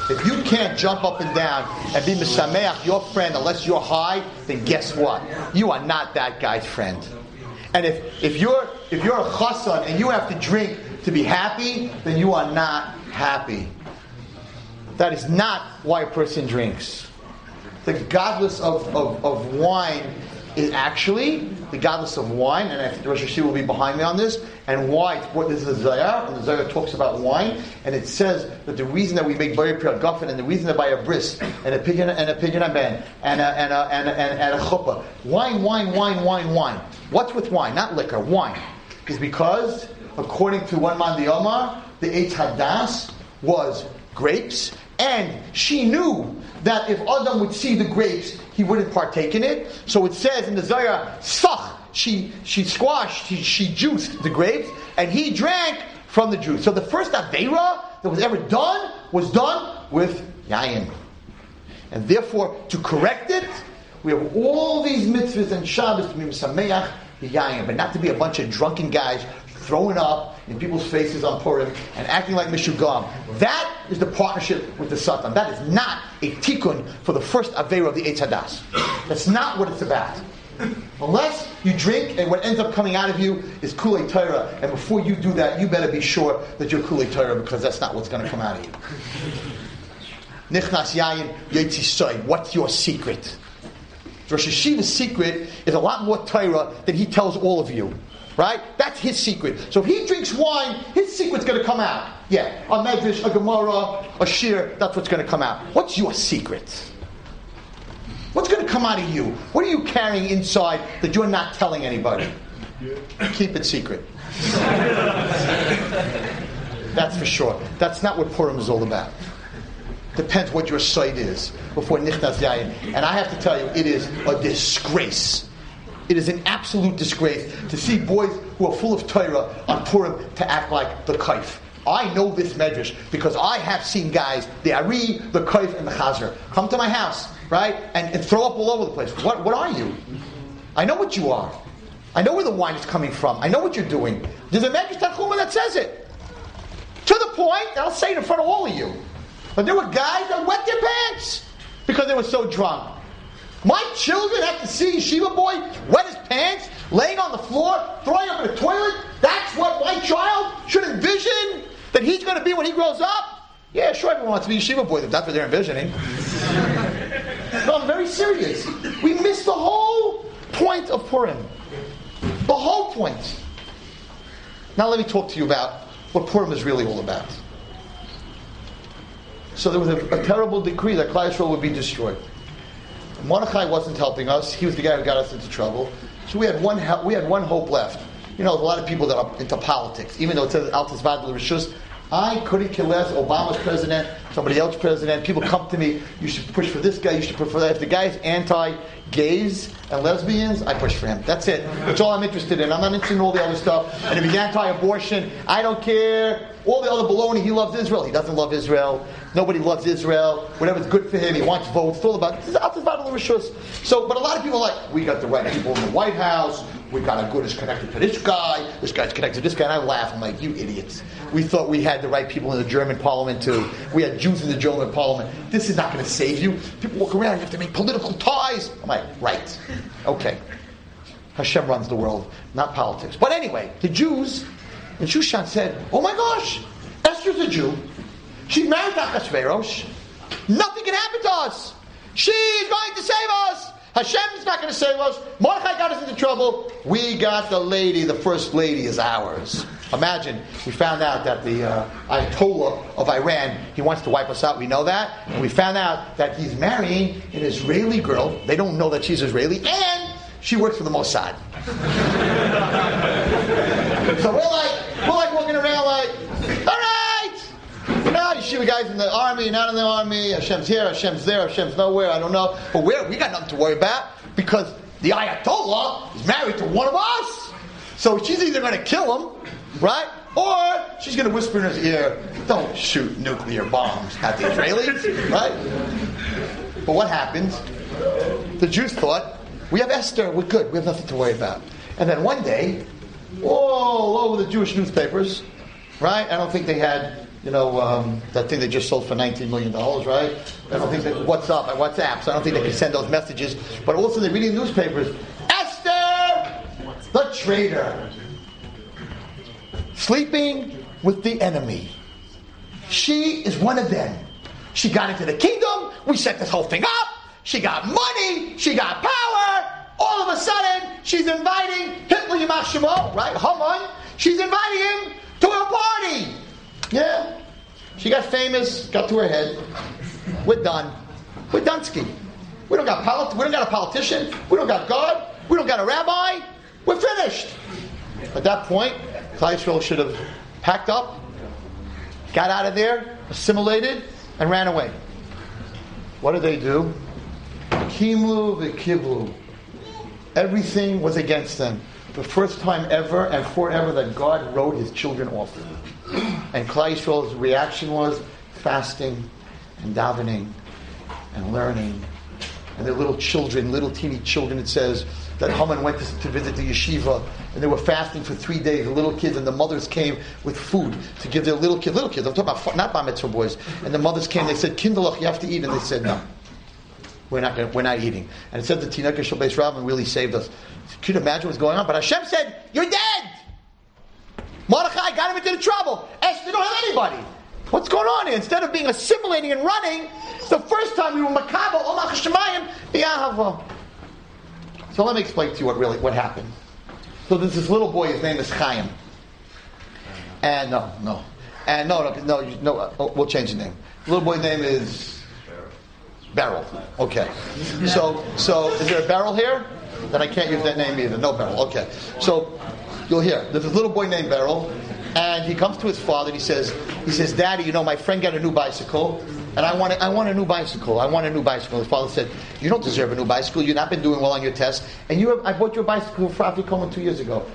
If you can't jump up and down and be Misameach, your friend, unless you're high, then guess what? You are not that guy's friend. And if, if you're if you're a chassan and you have to drink to be happy, then you are not happy. That is not why a person drinks. The gadlus of, of, of wine is actually the gadlus of wine, and I think Rosh Hashanah will be behind me on this, and why. What this is a Zayar, and the Zayar talks about wine, and it says that the reason that we make Borei Pri Hagafen, and the reason to buy a bris, and a pidyon, and a pidyon and a, and a, and a, and, and a chuppah. Wine, wine, wine, wine, wine. What's with wine? Not liquor, wine. Is because, according to one man the Omar, the Eitz Hadas was grapes, and she knew that if Adam would see the grapes, he wouldn't partake in it. So it says in the Zayah, Sach, she, she squashed, she, she juiced the grapes, and he drank from the juice. So the first Aveira that was ever done was done with Yayin. And therefore, to correct it, we have all these mitzvahs and Shabbos to be Sameach, Yayin, but not to be a bunch of drunken guys throwing up in people's faces on Purim and acting like Mishugam. That is the partnership with the Satan. That is not a tikkun for the first Avera of the Eitz Hadas. That's not what it's about. Unless you drink and what ends up coming out of you is Kulei Torah, and before you do that, you better be sure that you're Kulei Torah because that's not what's going to come out of you. Nichnas Yayin Yetzi What's your secret? Rosh Yeshiva's secret is a lot more Torah than he tells all of you. Right? That's his secret. So if he drinks wine, his secret's going to come out. Yeah, a medrash, a gemara, a shir, that's what's going to come out. What's your secret? What's going to come out of you? What are you carrying inside that you're not telling anybody? Keep it secret. that's for sure. That's not what Purim is all about. Depends what your site is before Nichnas Yayin. And I have to tell you, it is a disgrace it is an absolute disgrace to see boys who are full of Torah on Purim to act like the kaif. I know this medrash because I have seen guys, the Ari, the Kaif, and the Chazer, come to my house, right, and, and, throw up all over the place. What, what are you? I know what you are. I know where the wine is coming from. I know what you're doing. There's a medrash Tanchuma that says it. To the point, I'll say it in front of all of you. But there were guys that wet their pants because they were so drunk. My children have to see Shiva boy wet his pants, laying on the floor, throwing up in the toilet. That's what my child should envision that he's going to be when he grows up. Yeah, sure, everyone wants to be a Shiva boy that's what they're envisioning. no, I'm very serious. We missed the whole point of Purim. The whole point. Now let me talk to you about what Purim is really all about. So there was a, a terrible decree that Klal would be destroyed. Mordechai wasn't helping us. He was the guy who got us into trouble. So we had one we had one hope left. You know, a lot of people that are into politics, even though it says Altis Vadal Rishus, I couldn't care less. Obama's president, somebody else president. People come to me. You should push for this guy. You should push for that. If the guy's anti-gays and lesbians, I push for him. That's it. That's all I'm interested in. I'm not interested in all the other stuff. And if he's anti-abortion, I don't care. All the other baloney. He loves Israel. He doesn't love Israel. Nobody loves Israel. Whatever's good for him, he wants votes. It's all about. This So, but a lot of people are like, we got the right people in the White House. We got a good is connected to this guy. This guy's connected to this guy. And I laugh. I'm like, you idiots. We thought we had the right people in the German parliament too. We had Jews in the German parliament. This is not going to save you. People walk around, you have to make political ties. I'm like, right. Okay. Hashem runs the world, not politics. But anyway, the Jews in Shushan said, oh my gosh, Esther's a Jew. She's married Achashverosh. Nothing can happen to us. She's going to save us. Hashem's not going to save us. Mordechai got us into trouble. We got the lady. The first lady is ours. Imagine we found out that the uh, Ayatollah of Iran he wants to wipe us out. We know that, and we found out that he's marrying an Israeli girl. They don't know that she's Israeli, and she works for the Mossad. So we're like, we're like walking around like, all right, now you see the guys in the army, not in the army. Hashem's here, Hashem's there, Hashem's nowhere. I don't know, but we we got nothing to worry about because the Ayatollah is married to one of us. So she's either going to kill him right? Or she's going to whisper in his ear, don't shoot nuclear bombs at the Israelis, right? But what happens? The Jews thought, we have Esther, we're good, we have nothing to worry about. And then one day, all over the Jewish newspapers, right? I don't think they had you know, um, that thing they just sold for $19 million, right? I don't think that, what's up, WhatsApp, so I don't think they can send those messages. But also they're reading newspapers. Esther, the traitor, sleeping with the enemy. She is one of them. She got into the kingdom. We set this whole thing up. She got money. She got power. All of a sudden, she's inviting Hitler Yamashimo, right? Haman. She's inviting him to her party. Yeah. She got famous, got to her head. We're done. We're Dunsky. We don't got polit- we don't got a politician. We don't got God. We don't got a rabbi. We're finished. At that point, Klal should have packed up, got out of there, assimilated, and ran away. What did they do? Kiymu v'kiblu. Everything was against them. The first time ever and forever that God wrote his children off. And Yisrael's reaction was fasting and davening and learning. And their little children, little teeny children, it says, that Haman went to, to, visit the yeshiva and they were fasting for three days. The little kids and the mothers came with food to give their little kids, little kids, I'm talking about not bar mitzvah boys. And the mothers came, they said, Kindlech, you have to eat. And they said, no. We're not, gonna, we're not eating. And it said the Tinaka Shabbat Rabban really saved us. Could you imagine what's going on? But Hashem said, You're dead! Mordechai got him into the trouble. Esther, don't have anybody. What's going on here? Instead of being assimilating and running, the first time we were makabel, omach shemayim, b'yahava. So let me explain to you what really what happened. So there's this little boy. His name is Chaim. And no, no, and no, no, no. no uh, we'll change the name. The little boy's name is Beryl. Okay. So, so is there a Beryl here? Then I can't use that name either. No Beryl. Okay. So you'll hear there's a little boy named Beryl, and he comes to his father. and He says, he says, Daddy, you know my friend got a new bicycle. And I want, a, I want a new bicycle. I want a new bicycle. His father said, You don't deserve a new bicycle. You've not been doing well on your tests. And you have, I bought you a bicycle for afikoman two years ago.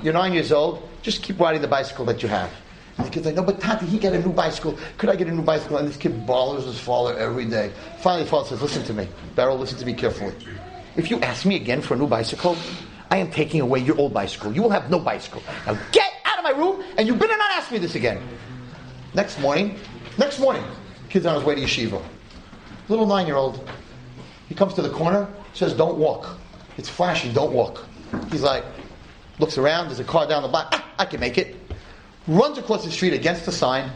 You're nine years old. Just keep riding the bicycle that you have. And the kid's like, No, but Tati, he got a new bicycle. Could I get a new bicycle? And this kid bothers his father every day. Finally, the father says, Listen to me. Beryl, listen to me carefully. If you ask me again for a new bicycle, I am taking away your old bicycle. You will have no bicycle. Now get out of my room, and you better not ask me this again. Next morning, next morning, kid's on his way to yeshiva. Little nine year old. He comes to the corner, says, Don't walk. It's flashing, don't walk. He's like, looks around, there's a car down the block. Ah, I can make it. Runs across the street against the sign.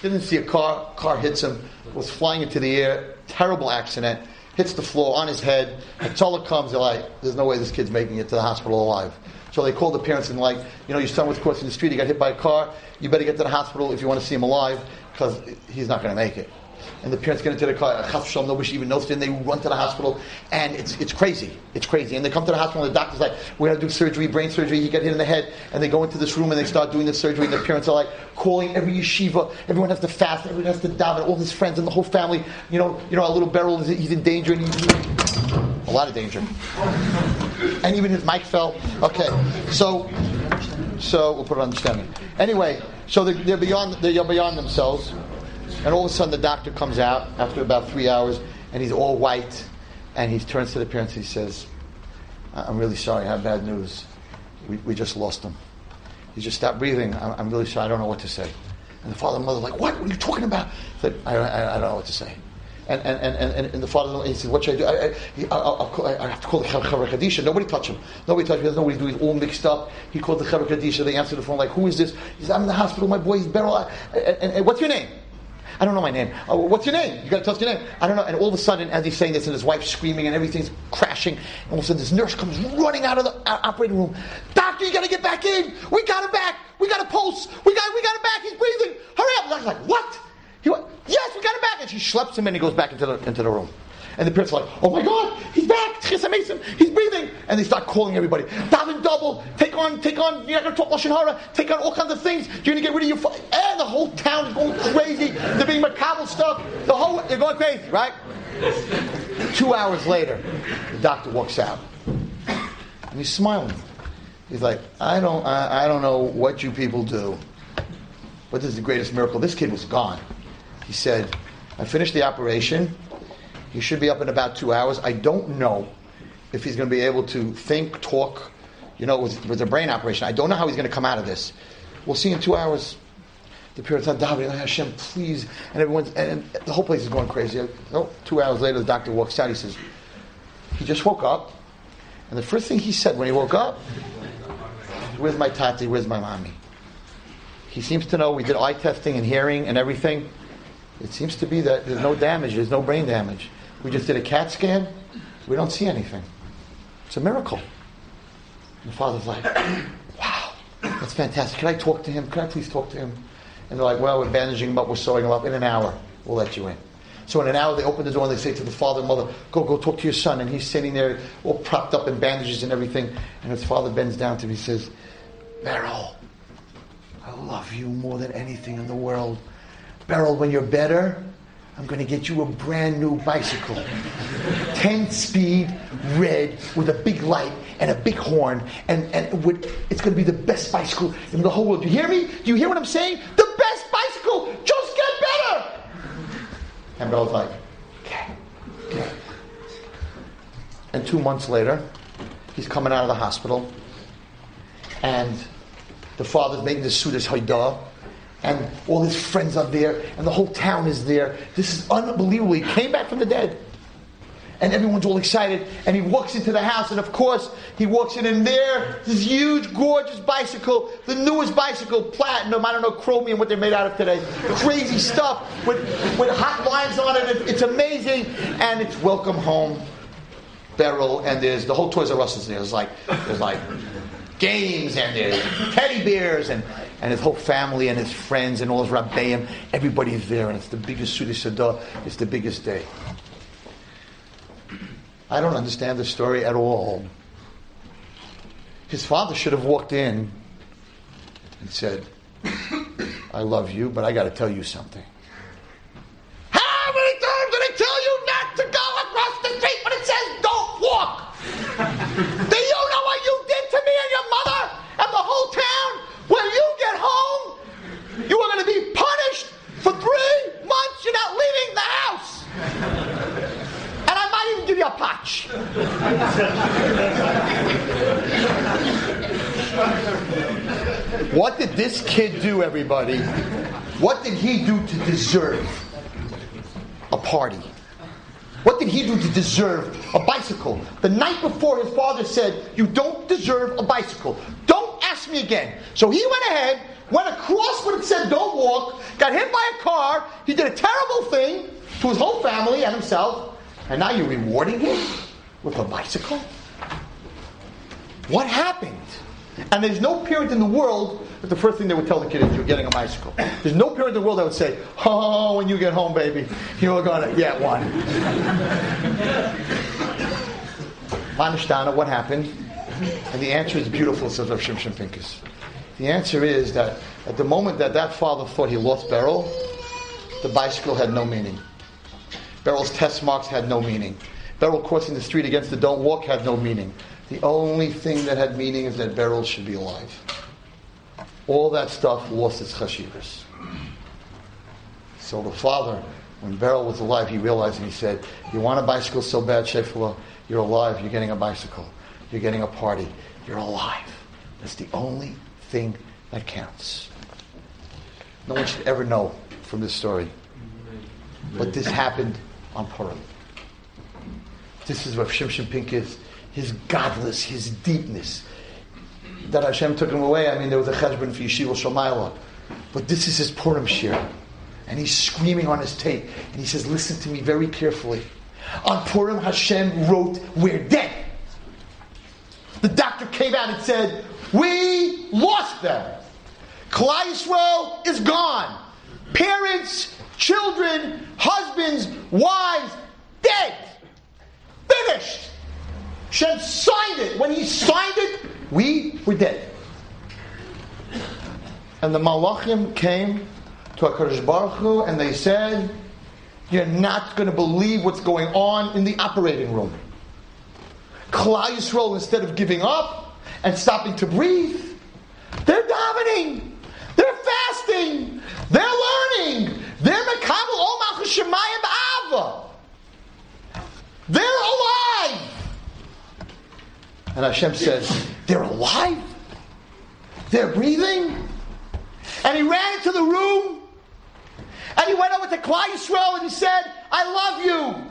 Didn't see a car. Car hits him. Was flying into the air. Terrible accident. Hits the floor on his head. Hatzalah comes. They're like, there's no way this kid's making it to the hospital alive. So they called the parents and like, you know, your son was crossing the street. He got hit by a car. You better get to the hospital if you want to see him alive because he's not going to make it and the parents get into the car, nobody even knows, and they run to the hospital, and it's, it's crazy. It's crazy. And they come to the hospital, and the doctor's like, we're going to do surgery, brain surgery, he got hit in the head, and they go into this room and they start doing the surgery, and the parents are like calling every yeshiva, everyone has to fast, everyone has to daven, all his friends and the whole family, you know, you know, our little Beryl, is he's in danger, and he's a lot of danger. And even his mic fell. Okay, so, so we'll put it on the stand. Anyway, so they're, they're beyond, they're beyond themselves. And all of a sudden, the doctor comes out after about three hours, and he's all white, and he turns to the parents and he says, "I'm really sorry. I have bad news. We, we just lost him. He just stopped breathing. I'm, I'm, really sorry. I don't know what to say." And the father and mother are like, "What? What are you talking about?" I said, "I, I, I don't know what to say." And, and, and, and, and the father he said, "What should I do? I, I, I'll, I'll I have to call the Chevra Kadisha. Nobody touch him. Nobody touch him. Nobody do. He's all mixed up. He called the Chevra Kadisha. They answered the phone like, "Who is this?" He said, "I'm in the hospital. My boy is Beryl. And, and, what's your name?" I don't know my name. Oh, what's your name? You got to tell us your name. I don't know. And all of a sudden, as he's saying this, and his wife's screaming, and everything's crashing, and all of a sudden, this nurse comes running out of the uh, operating room. Doctor, you got to get back in. We got him back. We got a pulse. We got, we got him back. He's breathing. Hurry up. Doctor's like, what? He went, yes, we got him back. And she schleps him, and he goes back into the into the room. And the parents are like, oh my God, he's back. He's breathing. And they start calling everybody. Daven double. Take on, take on, you're not going to talk Lashon Hara. Take on all kinds of things. You're going to get rid of your, fu-. and eh, the whole town is going crazy. They're being macabre stuff. The whole, they're going crazy, right? Two hours later, the doctor walks out. And he's smiling. He's like, I don't, I, I don't know what you people do, but this is the greatest miracle. This kid was gone. He said, I finished the operation. He should be up in about two hours. I don't know if he's going to be able to think, talk, you know, with, with a brain operation. I don't know how he's going to come out of this. We'll see in two hours. The are davening, Hashem, please. And everyone's, and the whole place is going crazy. Oh, two hours later, the doctor walks out. He says, he just woke up. And the first thing he said when he woke up, where's my tati, where's my mommy? He seems to know we did eye testing and hearing and everything. It seems to be that there's no damage, there's no brain damage. We just did a CAT scan, we don't see anything. It's a miracle. And the father's like, wow, that's fantastic. Can I talk to him? Can I please talk to him? And they're like, well, we're bandaging him up, we're sewing him up. In an hour, we'll let you in. So in an hour, they open the door and they say to the father and mother, go, go talk to your son. And he's sitting there all propped up in bandages and everything. And his father bends down to him. He says, Beryl, I love you more than anything in the world. Beryl, when you're better, I'm going to get you a brand new bicycle. 10 speed, red, with a big light and a big horn. And, and it's going to be the best bicycle in the whole world. Do you hear me? Do you hear what I'm saying? The best bicycle! Just get better! And Beryl's like, okay, okay. And two months later, he's coming out of the hospital. And the father's making the Sudas Haidah, and all his friends are there, and the whole town is there. This is unbelievable. He came back from the dead. And everyone's all excited, and he walks into the house, and of course, he walks in, and there, this huge, gorgeous bicycle, the newest bicycle, platinum, I don't know, chromium, what they're made out of today. Crazy stuff with, with hot lines on it. It's amazing, and it's welcome home, Beryl, and there's the whole Toys R Us is there. There's like, there's like games and there's teddy bears and, and his whole family and his friends and all his rabbeim. Everybody's there and it's the biggest Suda Sada. It's the biggest day. I don't understand the story at all. His father should have walked in and said, I love you, but I got to tell you something. This kid do, everybody? What did he do to deserve a party? What did he do to deserve a bicycle? The night before, his father said, You don't deserve a bicycle. Don't ask me again. So he went ahead, went across what it said, Don't walk, got hit by a car. He did a terrible thing to his whole family and himself. And now you're rewarding him with a bicycle? What happened? And there's no parent in the world that the first thing they would tell the kid is you're getting a bicycle. There's no parent in the world that would say, Oh, when you get home, baby, you're gonna get one. Manishtana, what happened? And the answer is beautiful, says Rav Shimshon Pincus. The answer is that at the moment that that father thought he lost Beryl, the bicycle had no meaning. Beryl's test marks had no meaning. Beryl crossing the street against the don't walk had no meaning. The only thing that had meaning is that Beryl should be alive. All that stuff lost its chashivas. So the father, when Beryl was alive, he realized and he said, You want a bicycle so bad, Shefula? You're alive, you're getting a bicycle. You're getting a party. You're alive. That's the only thing that counts. No one should ever know from this story. But this happened on Purim. This is Rav Shimshon Pincus, his gadlus, his deepness. That Hashem took him away. I mean, there was a cheshbon for Yeshiva Shomayla. But this is his Purim shir. And he's screaming on his tape. And he says, listen to me very carefully. On Purim, Hashem wrote, we're dead. The doctor came out and said, we lost them. Klal Yisrael is gone. Parents, children, husbands, wives, dead. Finished. Shem signed it. When he signed it, we were dead. And the Malachim came to HaKadosh Baruch Hu and they said, You're not going to believe what's going on in the operating room. Klal Yisrael, instead of giving up and stopping to breathe, they're davening. They're fasting. They're learning. They're Mekabel Ol Malchus Shemayim Ba'ava. They're alive. And Hashem says, They're alive? They're breathing? And he ran into the room and he went over to Yisrael and he said, I love you.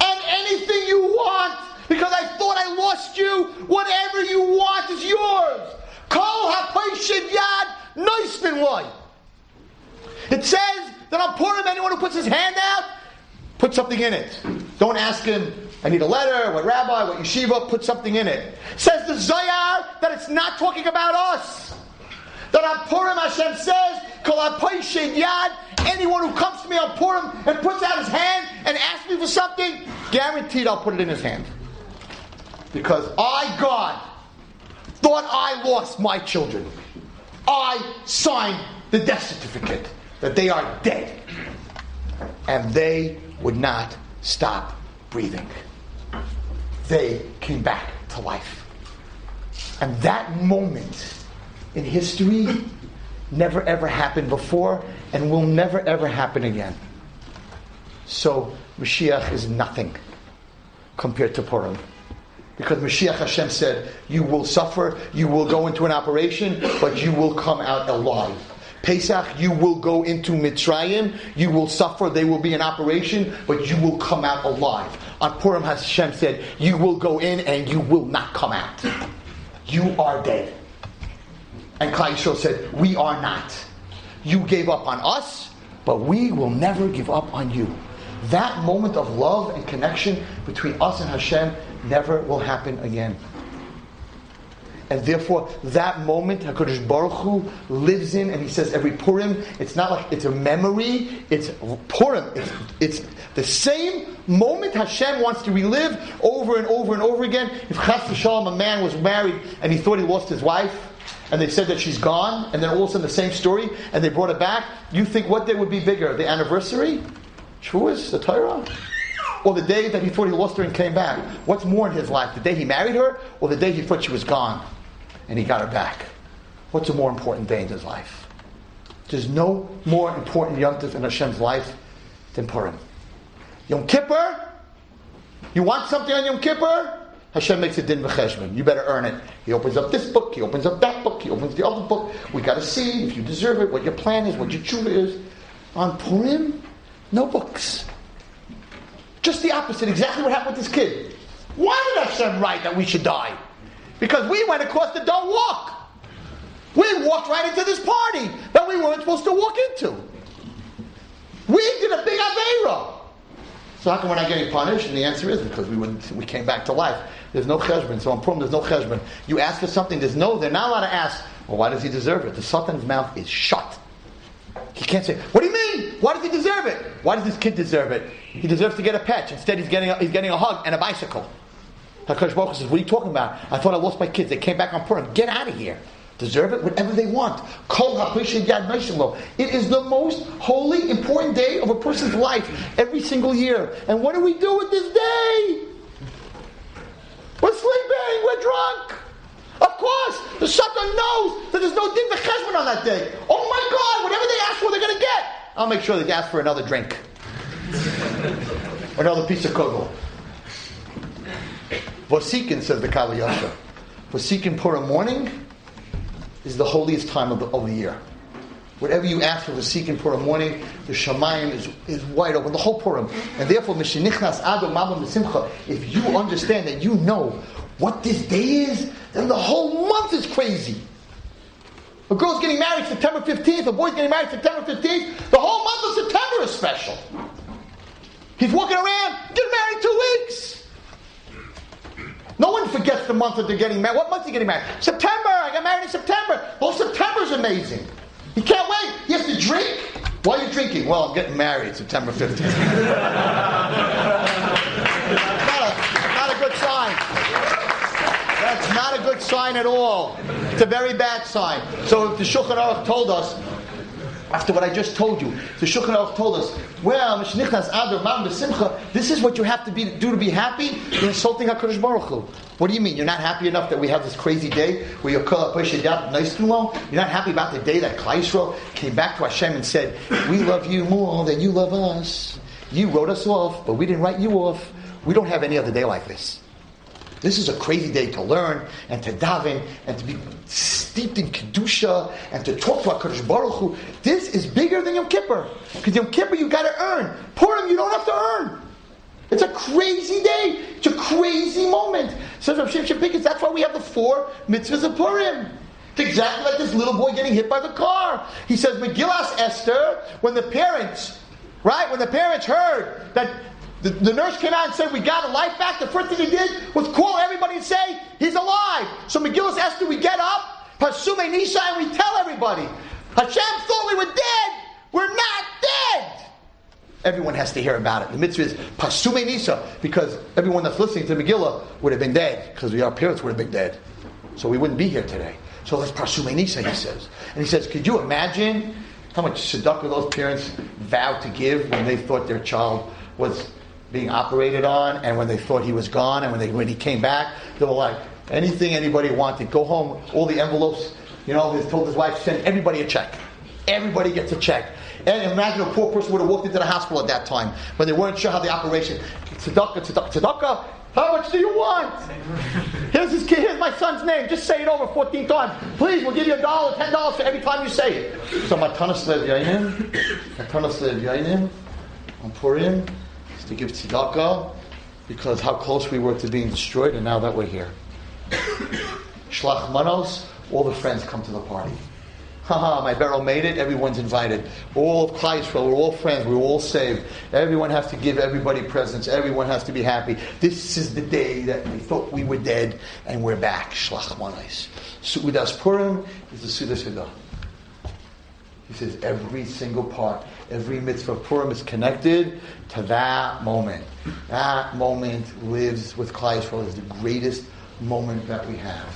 And anything you want, because I thought I lost you, whatever you want is yours. Kol ha'poishiv yad noistin It says that on Purim, anyone who puts his hand out, put something in it. Don't ask him, I need a letter, what rabbi, what yeshiva, put something in it. Says the Zohar that it's not talking about us. That on Purim Hashem says, Kol yad, anyone who comes to me on Purim and puts out his hand and asks me for something, guaranteed I'll put it in his hand. Because I, God, thought I lost my children. I signed the death certificate that they are dead. And they would not stop breathing. They came back to life. And that moment in history never ever happened before and will never ever happen again. So Mashiach is nothing compared to Purim. Because Mashiach Hashem said, You will suffer, you will go into an operation, but you will come out alive. Pesach, you will go into Mitzrayim, you will suffer, there will be an operation, but you will come out alive. On Purim, Hashem said, You will go in and you will not come out. You are dead. And Klal Yisrael said, We are not. You gave up on us, but we will never give up on you. That moment of love and connection between us and Hashem never will happen again. And therefore, that moment HaKadosh Baruch Hu lives in, and he says every Purim, it's not like it's a memory, it's Purim. It's, it's the same moment Hashem wants to relive over and over and over again. If Chas Shalom, a man was married and he thought he lost his wife, and they said that she's gone, and then all of a sudden the same story, and they brought it back, you think what day would be bigger? The anniversary? Shavuos, the Torah? Or the day that he thought he lost her and came back? What's more in his life? The day he married her, or the day he thought she was gone and he got her back? What's a more important day in his life? There's no more important Yom Tov in Hashem's life than Purim. Yom Kippur, you want something on Yom Kippur? Hashem makes a din v'cheshbon. You better earn it. He opens up this book. He opens up that book. He opens the other book. We got to see if you deserve it, what your plan is, what your tshuva is. On Purim, no books. Just the opposite. Exactly what happened with this kid. Why did Hashem write that we should die? Because we went across the don't walk. We walked right into this party that we weren't supposed to walk into. We did a big Aveira. So how come we're not getting punished? And the answer is because we, went, we came back to life. There's no cheshbon. So on Purim, there's no cheshbon. You ask for something, there's no, they're not allowed to ask, well, why does he deserve it? The Satan's mouth is shut. He can't say, what do you mean? Why does he deserve it? Why does this kid deserve it? He deserves to get a pet. Instead, he's getting a, he's getting a hug and a bicycle. HaKadosh Baruch says, what are you talking about? I thought I lost my kids. They came back on Purim. Get out of here. Deserve it whatever they want. It is the most holy, important day of a person's life every single year. And what do we do with this day? We're sleeping, we're drunk. Of course, the sucker knows that there's no din v'cheshbon on that day. Oh my God, whatever they ask for, they're going to get. I'll make sure they ask for another drink. another piece of kugel. Vosikin, says the Kali Yasha. Vosikin Purim morning is the holiest time of the, of the year. Whatever you ask for seek Purim morning, the Shemayim is, is wide open, the whole Purim. And therefore, Mishenichnas Adar Mamam Simcha, if you understand that you know what this day is, then the whole month is crazy. A girl's getting married September 15th, a boy's getting married September 15th, the whole month of September is special. He's walking around, getting married two weeks. No one forgets the month that they're getting married. What month are you getting married? September. I got married in September. Oh, September's amazing. He can't wait. He has to drink. Why are you drinking? Well, I'm getting married September 15th. not, a, not a good sign. That's not a good sign at all. It's a very bad sign. So if the Shulchan Aruch told us after what I just told you. The Shulchan Aruch told us, well, this is what you have to be, do to be happy. You're insulting HaKadosh Baruch Hu. What do you mean? You're not happy enough that we have this crazy day where you're nice and low? You're not happy about the day that Yisrael came back to Hashem and said, we love you more than you love us. You wrote us off, but we didn't write you off. We don't have any other day like this. This is a crazy day to learn and to daven and to be steeped in kedusha and to talk to Hakadosh Baruch Hu. This is bigger than Yom Kippur because Yom Kippur you got to earn. Purim you don't have to earn. It's a crazy day. It's a crazy moment. Says Rav Shimshon Pincus, that's why we have the four mitzvahs of Purim. It's exactly like this little boy getting hit by the car. He says, Megillas Esther, when the parents, right, when the parents heard that the, the, nurse came out and said, We got a life back. The first thing he did was call everybody and say, He's alive. So Megillas Esther, we get up, Pasume Nisa, and we tell everybody, Hashem thought we were dead. We're not dead. Everyone has to hear about it. The mitzvah is Pasume Nisa, because everyone that's listening to Megillah would have been dead, because our parents would have been dead. So we wouldn't be here today. So let's Pasume Nisa, he says. And he says, Could you imagine how much tzedakah those parents vowed to give when they thought their child was being operated on, and when they thought he was gone, and when, they, when he came back, they were like, anything anybody wanted, go home, all the envelopes, you know, he told his wife, send everybody a check. Everybody gets a check. And imagine a poor person would have walked into the hospital at that time when they weren't sure how the operation. Tzedakah, tzedakah, tzedakah. How much do you want? Here's his kid. Here's my son's name. Just say it over 14 times. Please, we'll give you a dollar, ten dollars for every time you say it. So Matanas Lev Yainim, Matanas Lev Yainim, on Purim, to give tzedakah because how close we were to being destroyed, and now that we're here. Shlach manos, all the friends come to the party. Haha, my Beryl made it, everyone's invited. All of Kleisfeld, we're all friends, we're all saved. Everyone has to give everybody presents, everyone has to be happy. This is the day that we thought we were dead, and we're back. Shlach manos. Su'udas Purim is the Sudas Hidah. He says every single part, every mitzvah of Purim is connected to that moment. That moment lives with Klal Yisrael the greatest moment that we have.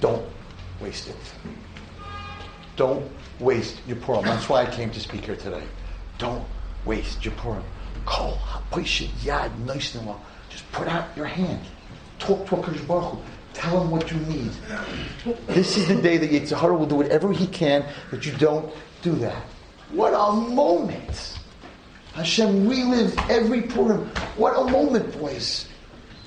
Don't waste it. Don't waste your Purim. That's why I came to speak here today. Don't waste your Purim. Just put out your hand. Talk to a Baruch Hu. Tell him what you need. This is the day that Yetzer Hara will do whatever he can that you don't do that. What a moment! Hashem relived every Purim. What a moment, boys.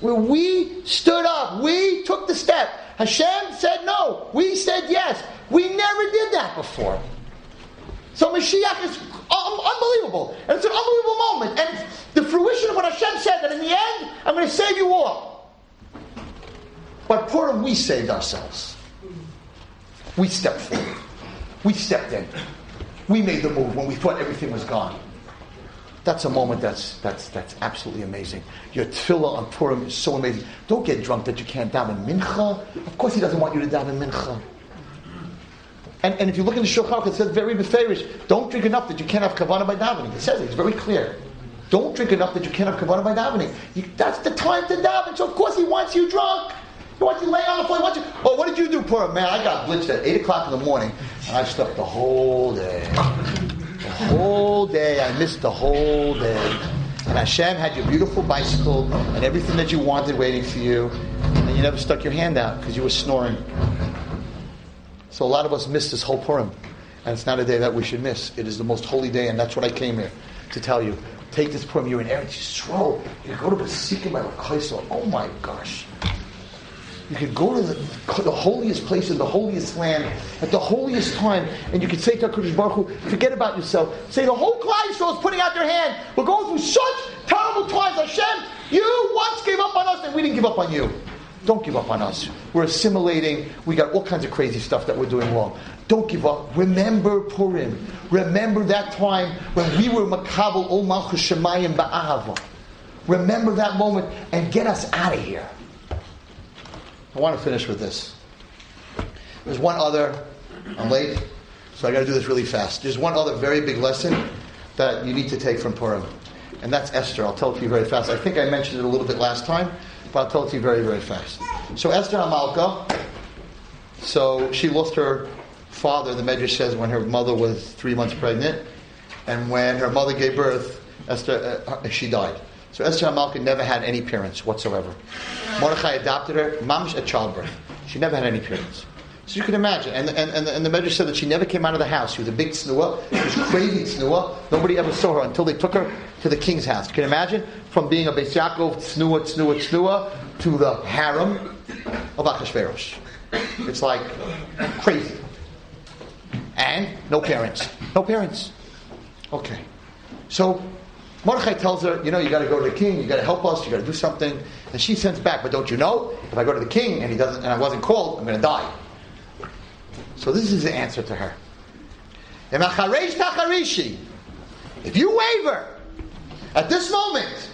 Where we stood up, we took the step. Hashem said no, we said yes. We never did that before. So Mashiach is um, unbelievable. And it's an unbelievable moment. And the fruition of what Hashem said that in the end, I'm going to save you all. But Purim, we saved ourselves. We stepped forward. We stepped in. We made the move when we thought everything was gone. That's a moment that's, that's, that's absolutely amazing. Your tefillah on Purim is so amazing. Don't get drunk that you can't daven mincha. Of course, he doesn't want you to daven mincha. And, and if you look in the Shulchan it says very beferish, don't drink enough that you can't have kavanah by davening. It says it, it's very clear. Don't drink enough that you can't have kavanah by davening. You, that's the time to daven. So of course he wants you drunk. Wants you lay on the floor. Wants you. Oh, what did you do, poor man? I got blitzed at eight o'clock in the morning, and I slept the whole day. The whole day. I missed the whole day. And Hashem had your beautiful bicycle and everything that you wanted waiting for you, and you never stuck your hand out because you were snoring. So a lot of us missed this whole Purim, and it's not a day that we should miss. It is the most holy day, and that's what I came here to tell you. Take this Purim. You're in Eretz Yisrael. You go to Basikim by Kosel. Oh my gosh. You could go to the, the, holiest place in the holiest land at the holiest time, and you could say to HaKadosh Baruch Hu, forget about yourself. Say the whole Klal Yisrael is putting out their hand. We're going through such terrible times. Hashem, you once gave up on us, and we didn't give up on you. Don't give up on us. We're assimilating. We got all kinds of crazy stuff that we're doing wrong. Don't give up. Remember Purim. Remember that time when we were makabel ol malchus shemayim ba'ahava. Remember that moment and get us out of here. I want to finish with this. There's one other, I'm late, so I got to do this really fast. There's one other very big lesson that you need to take from Purim, and that's Esther. I'll tell it to you very fast. I think I mentioned it a little bit last time, but I'll tell it to you very, very fast. So Esther Hamalka, so she lost her father, the Medrash says, when her mother was three months pregnant, and when her mother gave birth, Esther, uh, she died. So Esther Hamalka never had any parents whatsoever. Mordechai adopted her, mamish at childbirth. She never had any parents. So you can imagine. And, and, and, and the Medrash said that she never came out of the house. She was a big tznuah. She was crazy tznuah. Nobody ever saw her until they took her to the king's house. You can imagine? From being a Beis Yaakov tznuah, tznuah, tznuah, to the harem of Achashverosh. It's like crazy. And no parents. No parents. Okay. So Mordechai tells her, you know, you got to go to the king. You got to help us. You got to do something. And she sends back, but don't you know? If I go to the king and he doesn't, and I wasn't called, I'm going to die. So this is the answer to her. If you waver at this moment,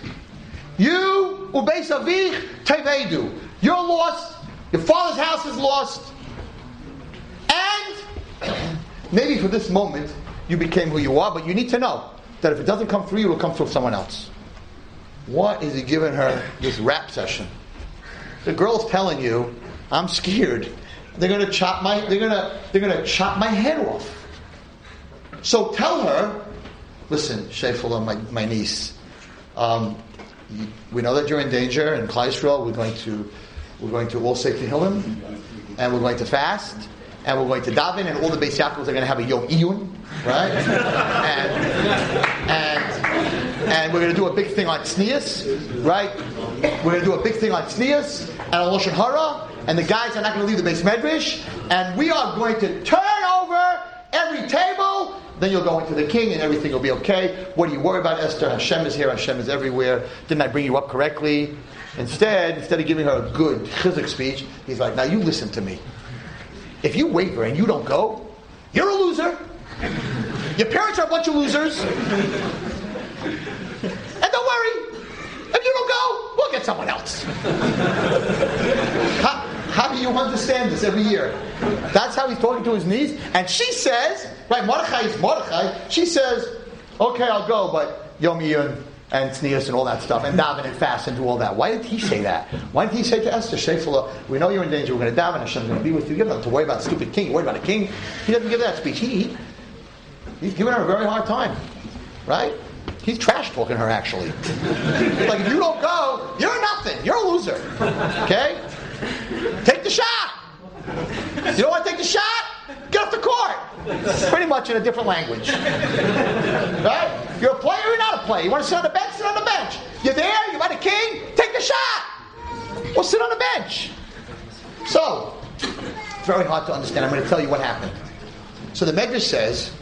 you ubeis tevedu. You're lost. Your father's house is lost. And maybe for this moment you became who you are, but you need to know that if it doesn't come through you, it will come through someone else. What is he giving her this rap session? The girl's telling you, I'm scared. They're gonna chop my they're gonna they're gonna chop my head off. So tell her, listen, Shefula, my, my niece, um, we know that you're in danger in Kleistral. We're going to we're going to all say Tehillim, and we're going to fast, and we're going to daven, and all the Beis Yaakovs are going to have a Yom Iyun, right? and, and, and we're going to do a big thing on Tznius, right? We're going to do a big thing on Tznius and on Lashon Hara, and the guys are not going to leave the Beis Medrash, and we are going to turn over every table then you'll go into the king and everything will be okay. What do you worry about, Esther? Hashem is here, Hashem is everywhere. Didn't I bring you up correctly? Instead, instead of giving her a good chizik speech, he's like, now you listen to me. If you waver and you don't go, you're a loser. Your parents are a bunch of losers. And don't worry, if you don't go, we'll get someone else. how, how do you understand this every year? That's how he's talking to his niece. And she says, right, Mordechai is Mordechai. She says, okay, I'll go, but Yom Iyun and Tznius and all that stuff, and daven and fast and do all that. Why did he say that? Why did he say to Esther, Shefula, we know you're in danger, we're going to daven, Hashem's going to be with you. You don't have to worry about stupid king, you worry about a king. He doesn't give that speech. He, he, he's giving her a very hard time, right? He's trash talking her, actually. like, if you don't go, you're nothing. You're a loser. Okay? Take the shot. You don't want to take the shot? Get off the court. Pretty much in a different language. Right? You're a player, you're not a player. You want to sit on the bench? Sit on the bench. You're there, you want a king? Take the shot. Well, sit on the bench. So, it's very hard to understand. I'm going to tell you what happened. So the Medrash says,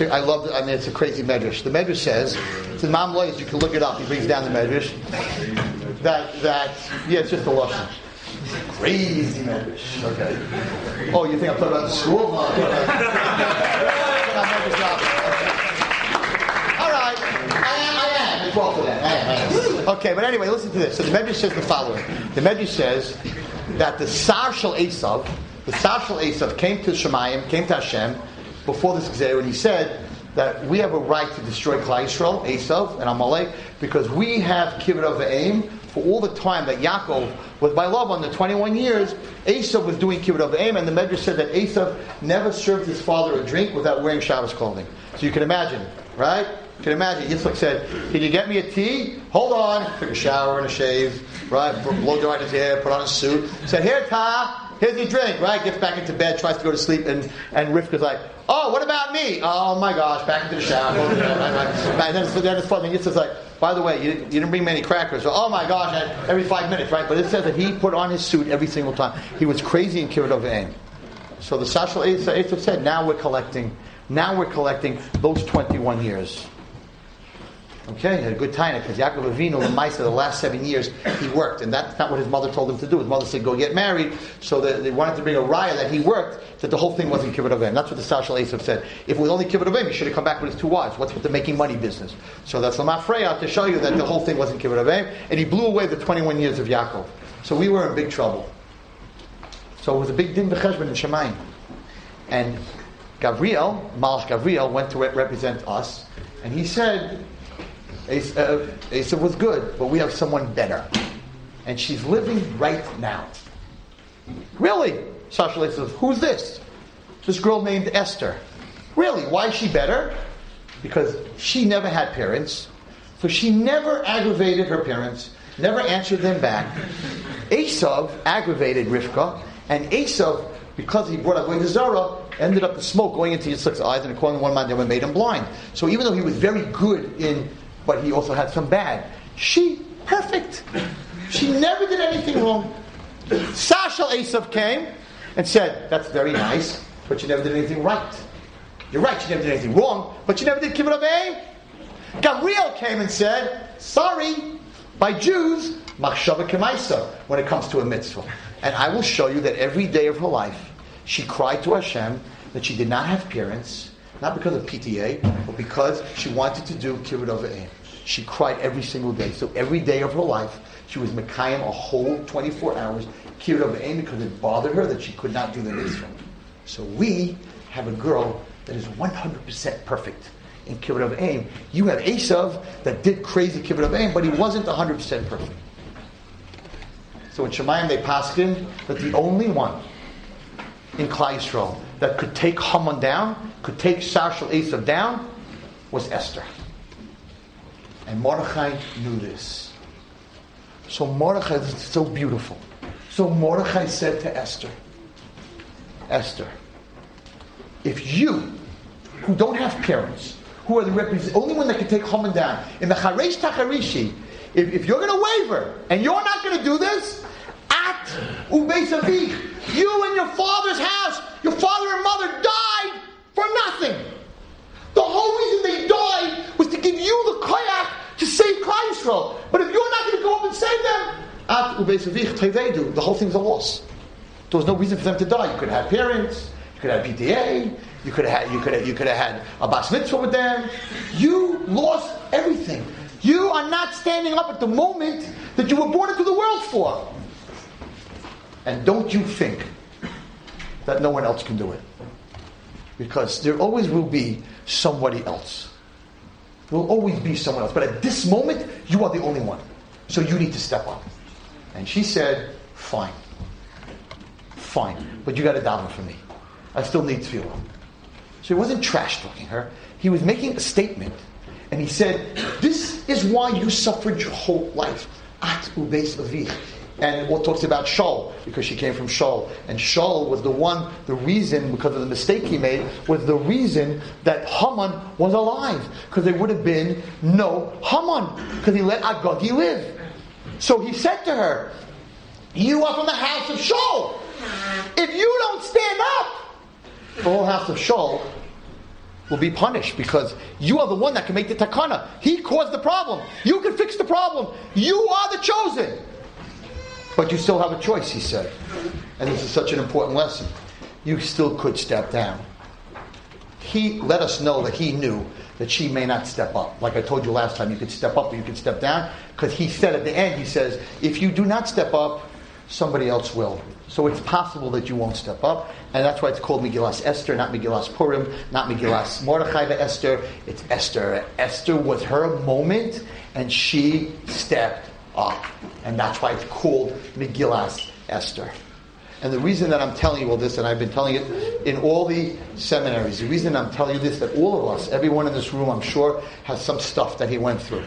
I love. I mean, it's a crazy medrash. The medrash says, to "The Me'am Lo'ez." You can look it up. He brings down the medrash. That that yeah, it's just a lesson. Crazy medrash. Okay. Oh, you think I'm talking about the school? No, All right. I am. I am. I am. Okay, but anyway, listen to this. So the medrash says the following. The medrash says that the Sar Shel Esav, the Sar Shel Esav came to Shemayim, came to Hashem before this gzera, and he said that we have a right to destroy Klal Yisrael, Esav, and Amalek, because we have kibbud av v'eim for all the time that Yaakov was by Lavan the 21 years, Esav was doing kibbud av v'eim, and the Medrash said that Esav never served his father a drink without wearing Shabbos clothing. So you can imagine, right? You can imagine. Yitzchak said, "Can you get me a tea? Hold on." Took a shower and a shave, right? Blow dried his hair, put on a suit. Said, "Here, Ta." Here's your drink, right? Gets back into bed, tries to go to sleep, and, and Rivka's like, oh, what about me? Oh my gosh, back into the shower. and then, then it's funny. Just like, by the way, you, you didn't bring many crackers. So, oh my gosh, every five minutes, right? But it says that he put on his suit every single time. He was crazy of aim. So the Sar Shel Esav said, now we're collecting, now we're collecting those 21 years. Okay, had a good time because Yaakov Avinu, the of the last seven years, he worked, and that's not what his mother told him to do. His mother said, "Go get married." So they wanted to bring a raya that he worked, that the whole thing wasn't kibbud av v'eim. That's what the Sar Shel Esav said. If it was only kibbud av v'eim, he should have come back with his two wives. What's with the making money business? So that's the Freya to show you that the whole thing wasn't kibbud av v'eim, and he blew away the 21 years of Yaakov. So we were in big trouble. So it was a big din b'cheshbon in Shemayim, and Gabriel, Malach Gabriel, went to represent us, and he said Esav uh, was good, but we have someone better. And she's living right now. Really? Sasha says, Who's this? This girl named Esther. Really? Why is she better? Because she never had parents, so she never aggravated her parents, never answered them back. Esav aggravated Rivka, and Esav, because he brought up going to Zara, ended up the smoke going into Yitzchak's eyes, and according to one man, they made him blind. So even though he was very good in but he also had some bad. She, perfect. She never did anything wrong. Sar Shel Esav came, and said, That's very nice, but you never did anything right. You're right, you never did anything wrong, but you never did kibbud av v'eim. Gabriel came and said, Sorry, by Jews, machshava kemaisa, when it comes to a mitzvah. And I will show you that every day of her life, she cried to Hashem that she did not have parents, not because of PTA, but because she wanted to do kibbud av v'eim. She cried every single day. So every day of her life, she was Mekayim a whole 24 hours, kibbud av v'eim, because it bothered her that she could not do the mitzvah. So we have a girl that is 100% perfect in kibbud av v'eim. You have Esav that did crazy kibbud av v'eim, but he wasn't 100% perfect. So in Shemayim they passed him that the only one in Yisrael that could take Haman down, could take Sar Shel Esav down, was Esther. And Mordechai knew this. So Mordechai is so beautiful. So Mordechai said to Esther, Esther, if you, who don't have parents, who are the represent, only one that can take Haman down, in the Charesh Tacharishi, if, if you're going to waver and you're not going to do this, at Ubeisavich, you and your father's house, your father and mother died for nothing. The whole reason they died was to give you the koyak to save Klal But if you're not going to go up and save them, at the whole thing's a loss. There was no reason for them to die. You could have parents, you could have PTA, you could have had, you could have, you could have had a bas mitzvah with them. You lost everything. You are not standing up at the moment that you were born into the world for. And don't you think that no one else can do it. Because there always will be somebody else. Will always be someone else. But at this moment, you are the only one. So you need to step up. And she said, Fine. Fine. But you got to daven for me. I still need tefillah. So he wasn't trash talking her. He was making a statement. And he said, This is why you suffered your whole life. At ubeis avich. And what talks about Shaul, because she came from Shaul. And Shaul was the one, the reason, because of the mistake he made, was the reason that Haman was alive. Because there would have been no Haman, because he let Agagi live. So he said to her, You are from the house of Shaul. If you don't stand up, the whole house of Shaul will be punished because you are the one that can make the takana. He caused the problem. You can fix the problem. You are the chosen. But you still have a choice, he said. And this is such an important lesson. You still could step down. He let us know that he knew that she may not step up. Like I told you last time, you could step up or you could step down. Because he said at the end, he says, if you do not step up, somebody else will. So it's possible that you won't step up, and that's why it's called Megillas Esther, not Megillas Purim, not Megillas Mordechai Esther. It's Esther. Esther was her moment, and she stepped up, and that's why it's called Megillas Esther. And the reason that I'm telling you all this, and I've been telling it in all the seminaries, the reason I'm telling you this, that all of us, everyone in this room, I'm sure, has some stuff that he went through,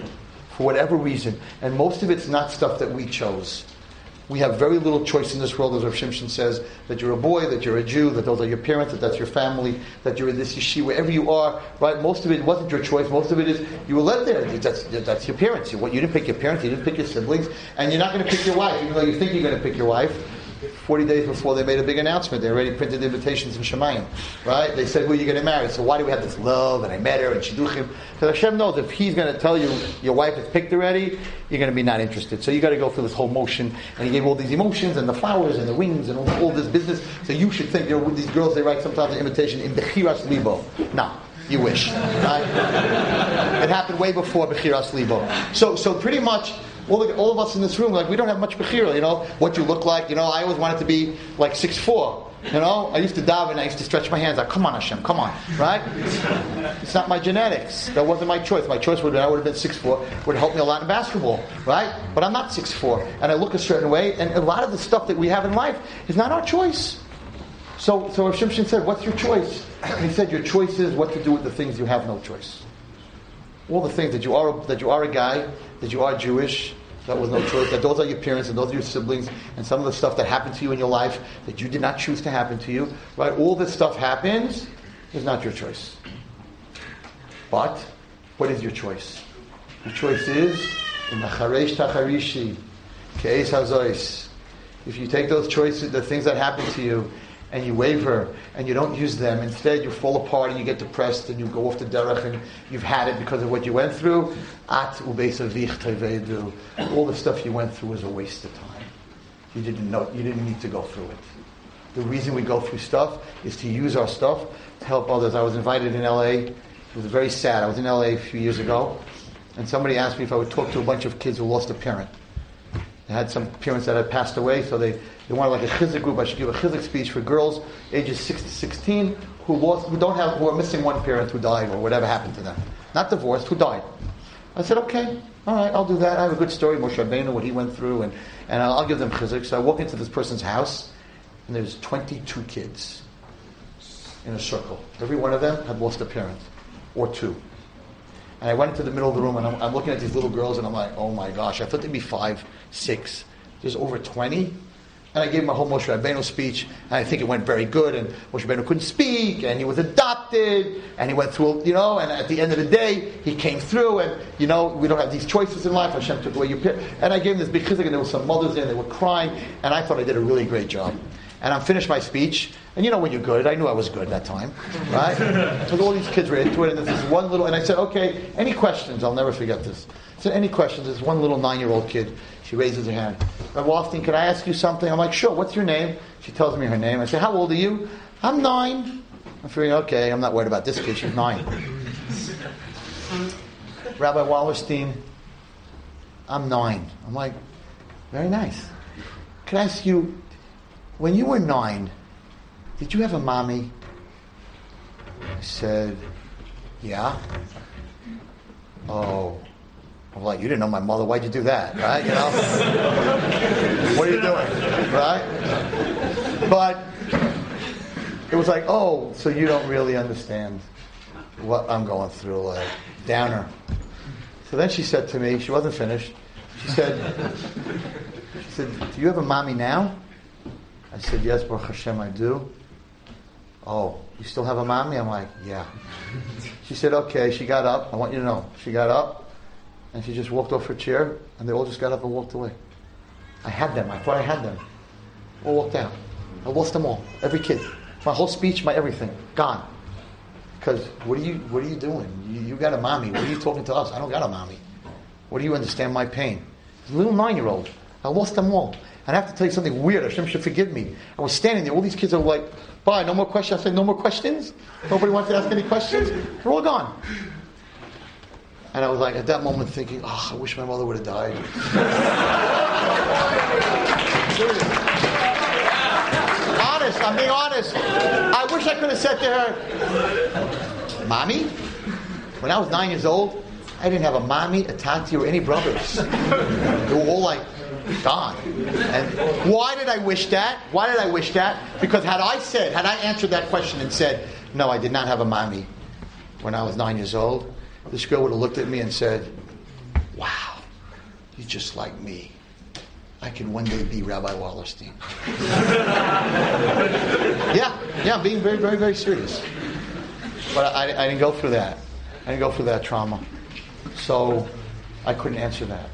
for whatever reason, and most of it's not stuff that we chose. We have very little choice in this world, as Rav Shimshon says, that you're a boy, that you're a Jew, that those are your parents, that that's your family, that you're in this yeshiva, wherever you are, right? Most of it wasn't your choice. Most of it is you were led there. That's, that's your parents. You, you didn't pick your parents, you didn't pick your siblings, and you're not going to pick your wife, even though you think you're going to pick your wife. 40 days before they made a big announcement, they already printed invitations in Shemayim, right? They said, who are you going to marry? So why do we have this love, and I met her, and Shidduchim? Because Hashem knows if He's going to tell you your wife is picked already, you're going to be not interested. So you got to go through this whole motion, and He gave all these emotions, and the flowers, and the rings, and all, all this business. So you should think, you know, with these girls, they write sometimes an invitation in Bechiras Libo. No. You wish, right? it happened way before Bechiras Libo. So, so pretty much, all, the, all of us in this room, like we don't have much bechira, you know, what you look like. You know, I always wanted to be like six four. You know, I used to daven, I used to stretch my hands out. Come on, Hashem, come on, right? It's not my genetics. That wasn't my choice. My choice would have, I would have been six four. Would help me a lot in basketball, right? But I'm not six four, and I look a certain way. And a lot of the stuff that we have in life is not our choice. So, so Rav Shimshon said, "What's your choice?" And he said, "Your choice is what to do with the things you have no choice." All the things that you are that you are a guy, that you are Jewish, that was no choice, that those are your parents and those are your siblings, and some of the stuff that happened to you in your life that you did not choose to happen to you, right? All this stuff happens is not your choice. But what is your choice? Your choice is in the Tacharishi, Keis. If you take those choices, the things that happen to you, and you waver and you don't use them. Instead, you fall apart and you get depressed and you go off the derech and you've had it because of what you went through. At. All the stuff you went through was a waste of time. You didn't know. You didn't need to go through it. The reason we go through stuff is to use our stuff to help others. I was invited in LA. It was very sad. I was in LA a few years ago, and somebody asked me if I would talk to a bunch of kids who lost a parent. They had some parents that had passed away, so they, they wanted like a chizik group. I should give a chizik speech for girls ages 6 to 16 who lost, who don't have, who are missing one parent who died or whatever happened to them. Not divorced, who died. I said, okay, all right, I'll do that. I have a good story, Moshe Rabbeinu, what he went through, and, and I'll give them chizik. So I walk into this person's house, and there's 22 kids in a circle. Every one of them had lost a parent, or two. And I went into the middle of the room, and I'm, I'm looking at these little girls, and I'm like, oh my gosh, I thought they'd be five, six. There's over 20. And I gave a whole Moshe Rabbeinu speech, and I think it went very good. And Moshe Rabbeinu couldn't speak, and he was adopted, and he went through, you know. And at the end of the day, he came through, and you know, we don't have these choices in life. Hashem took away your. And I gave him this chizik, and there were some mothers there, and they were crying, and I thought I did a really great job. And I'm finished my speech, and you know when you're good, I knew I was good that time, right? so all these kids were into it, and this is one little, and I said, okay, any questions? I'll never forget this. I said, any questions? There's one little nine-year-old kid. She raises her hand. Rabbi Wallerstein, can I ask you something? I'm like, sure. What's your name? She tells me her name. I say, how old are you? I'm nine. I'm feeling okay. I'm not worried about this kid. She's nine. Rabbi Wallerstein, I'm nine. I'm like, very nice. Can I ask you, when you were nine, did you have a mommy? I said, yeah. Oh, I'm like, you didn't know my mother. Why'd you do that? Right? You know? what are you doing? Right? But it was like, oh, so you don't really understand what I'm going through, like downer. So then she said to me, she wasn't finished. She said, she said, do you have a mommy now? I said, yes, Baruch Hashem, I do. Oh, you still have a mommy? I'm like, yeah. She said, okay. She got up. I want you to know. She got up and she just walked off her chair and they all just got up and walked away. I had them. I thought I had them. All walked out. I lost them all. Every kid. My whole speech, my everything. Gone. Because what are you what are you doing? You, you got a mommy. What are you talking to us? I don't got a mommy. What do you understand my pain? Little nine year old. I lost them all. I have to tell you something weird. Hashem should forgive me. I was standing there. All these kids are like, bye, no more questions. I said, no more questions? Nobody wants to ask any questions? They're all gone. And I was like, at that moment, thinking, oh, I wish my mother would have died. honest, I'm being honest. I wish I could have said to her, Mommy, when I was nine years old, I didn't have a mommy, a tati, or any brothers. They were all like gone. And why did I wish that? Why did I wish that? Because had I said, had I answered that question and said, no, I did not have a mommy when I was nine years old, this girl would have looked at me and said, wow, you're just like me. I can one day be Rabbi Wallerstein. yeah, yeah, being very, very, very serious. But I, I didn't go through that. I didn't go through that trauma. So I couldn't answer that.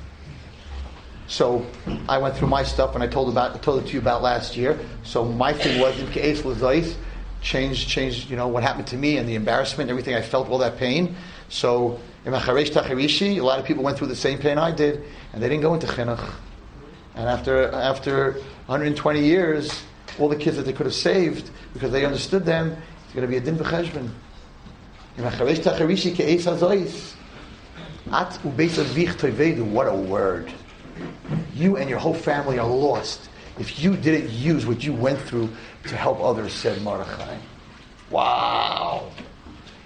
So I went through my stuff and I told about I told it to you about last year. So my thing was case Lazais changed changed you know what happened to me and the embarrassment, everything I felt, all that pain. So in Macharesh Tacharishi, a lot of people went through the same pain I did, and they didn't go into chinuch. And after after 120 years, all the kids that they could have saved because they understood them, it's going to be a din b'cheshbon. In Macharesh Tacharishi ke'es hazois. At ubeis avich toivedu. What a word you and your whole family are lost if you didn't use what you went through to help others, said Mordechai. Wow.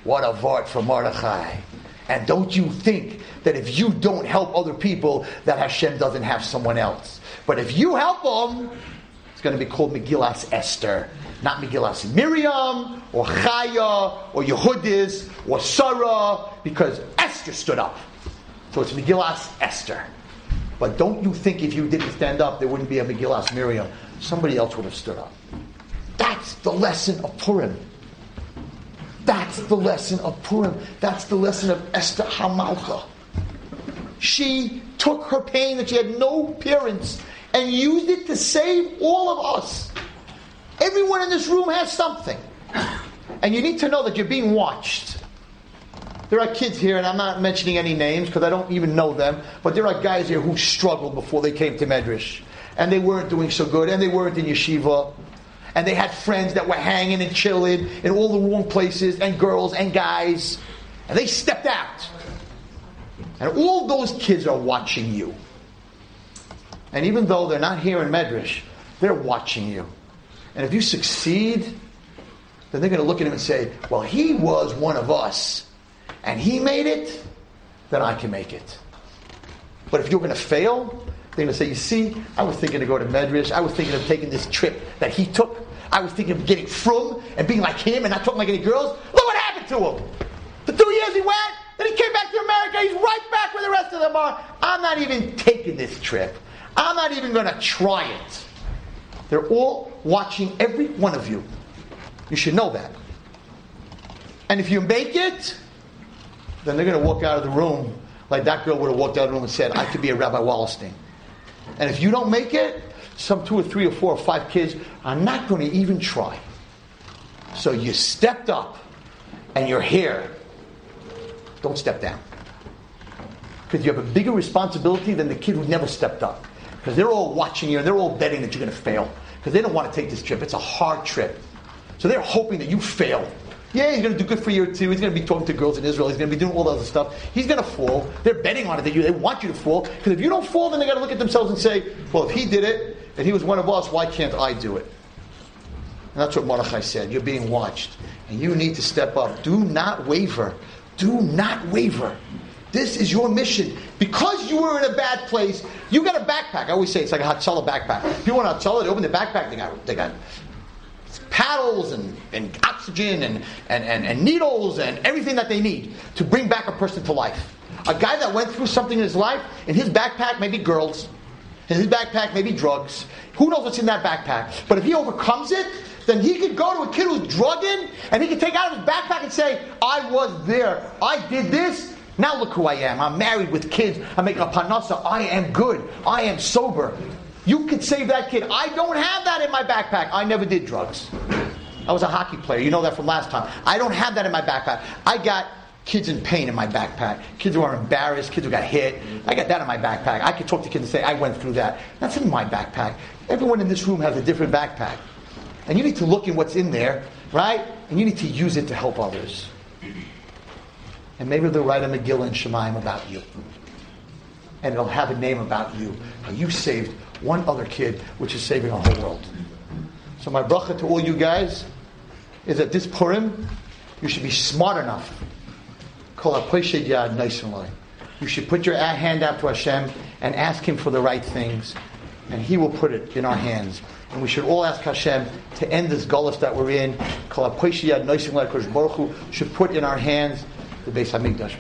What a vart for Mordechai. And don't you think that if you don't help other people, that Hashem doesn't have someone else. But if you help them, it's going to be called Megillas Esther. Not Megillas Miriam, or Chaya, or Yehudis, or Sarah, because Esther stood up. So it's Megillas Esther. But don't you think if you didn't stand up, there wouldn't be a Megillas Miriam? Somebody else would have stood up. That's the lesson of Purim. That's the lesson of Purim. That's the lesson of Esther Hamalcha. She took her pain that she had no parents and used it to save all of us. Everyone in this room has something. And you need to know that you're being watched. There are kids here, and I'm not mentioning any names because I don't even know them, but there are guys here who struggled before they came to Medrash. And they weren't doing so good, and they weren't in yeshiva. And they had friends that were hanging and chilling in all the wrong places, and girls and guys. And they stepped out. And all those kids are watching you. And even though they're not here in Medrash, they're watching you. And if you succeed, then they're going to look at him and say, Well, he was one of us, and he made it, then I can make it. But if you're going to fail, they're going to say, You see, I was thinking to go to Medrash. I was thinking of taking this trip that he took. I was thinking of getting from and being like him and not talking like any girls. Look what happened to him. For two years he went, then he came back to America. He's right back where the rest of them are. I'm not even taking this trip. I'm not even going to try it. They're all watching every one of you. You should know that. And if you make it, then they're going to walk out of the room like that girl would have walked out of the room and said, I could be a Rabbi Wallerstein. And if you don't make it, some two or three or four or five kids are not going to even try. So you stepped up and you're here. Don't step down. Because you have a bigger responsibility than the kid who never stepped up. Because they're all watching you and they're all betting that you're going to fail. Because they don't want to take this trip. It's a hard trip. So they're hoping that you fail. Yeah, he's going to do good for you too. He's going to be talking to girls in Israel. He's going to be doing all the other stuff. He's going to fall. They're betting on it that you. They want you to fall because if you don't fall, then they got to look at themselves and say, "Well, if he did it and he was one of us, why can't I do it?" And that's what Mordechai said. You're being watched, and you need to step up. Do not waver. Do not waver. This is your mission. Because you were in a bad place, you got a backpack. I always say it's like a Hatzalah backpack. People want a Hatzalah, they open the backpack, they got, they got paddles and, and oxygen and, and, and, and needles and everything that they need to bring back a person to life. A guy that went through something in his life, in his backpack may be girls, in his backpack may be drugs. Who knows what's in that backpack? But if he overcomes it, then he could go to a kid who's drugging and he could take out of his backpack and say, I was there. I did this. Now look who I am. I'm married with kids. I make a parnasa. I am good. I am sober. You could save that kid. I don't have that in my backpack. I never did drugs. I was a hockey player. You know that from last time. I don't have that in my backpack. I got kids in pain in my backpack. Kids who are embarrassed. Kids who got hit. I got that in my backpack. I could talk to kids and say, I went through that. That's in my backpack. Everyone in this room has a different backpack. And you need to look in what's in there, right? And you need to use it to help others. And maybe they'll write a Megillah and Shemaim about you. And it'll have a name about you. How you saved one other kid, which is saving our whole world. So my bracha to all you guys is that this Purim, you should be smart enough. Call Yad nice and low. You should put your hand out to Hashem and ask Him for the right things, and He will put it in our hands. And we should all ask Hashem to end this gullus that we're in. Should put in our hands the Beis Hamikdash.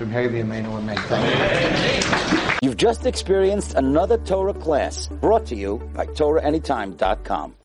You've just experienced another Torah class brought to you by TorahAnytime.com.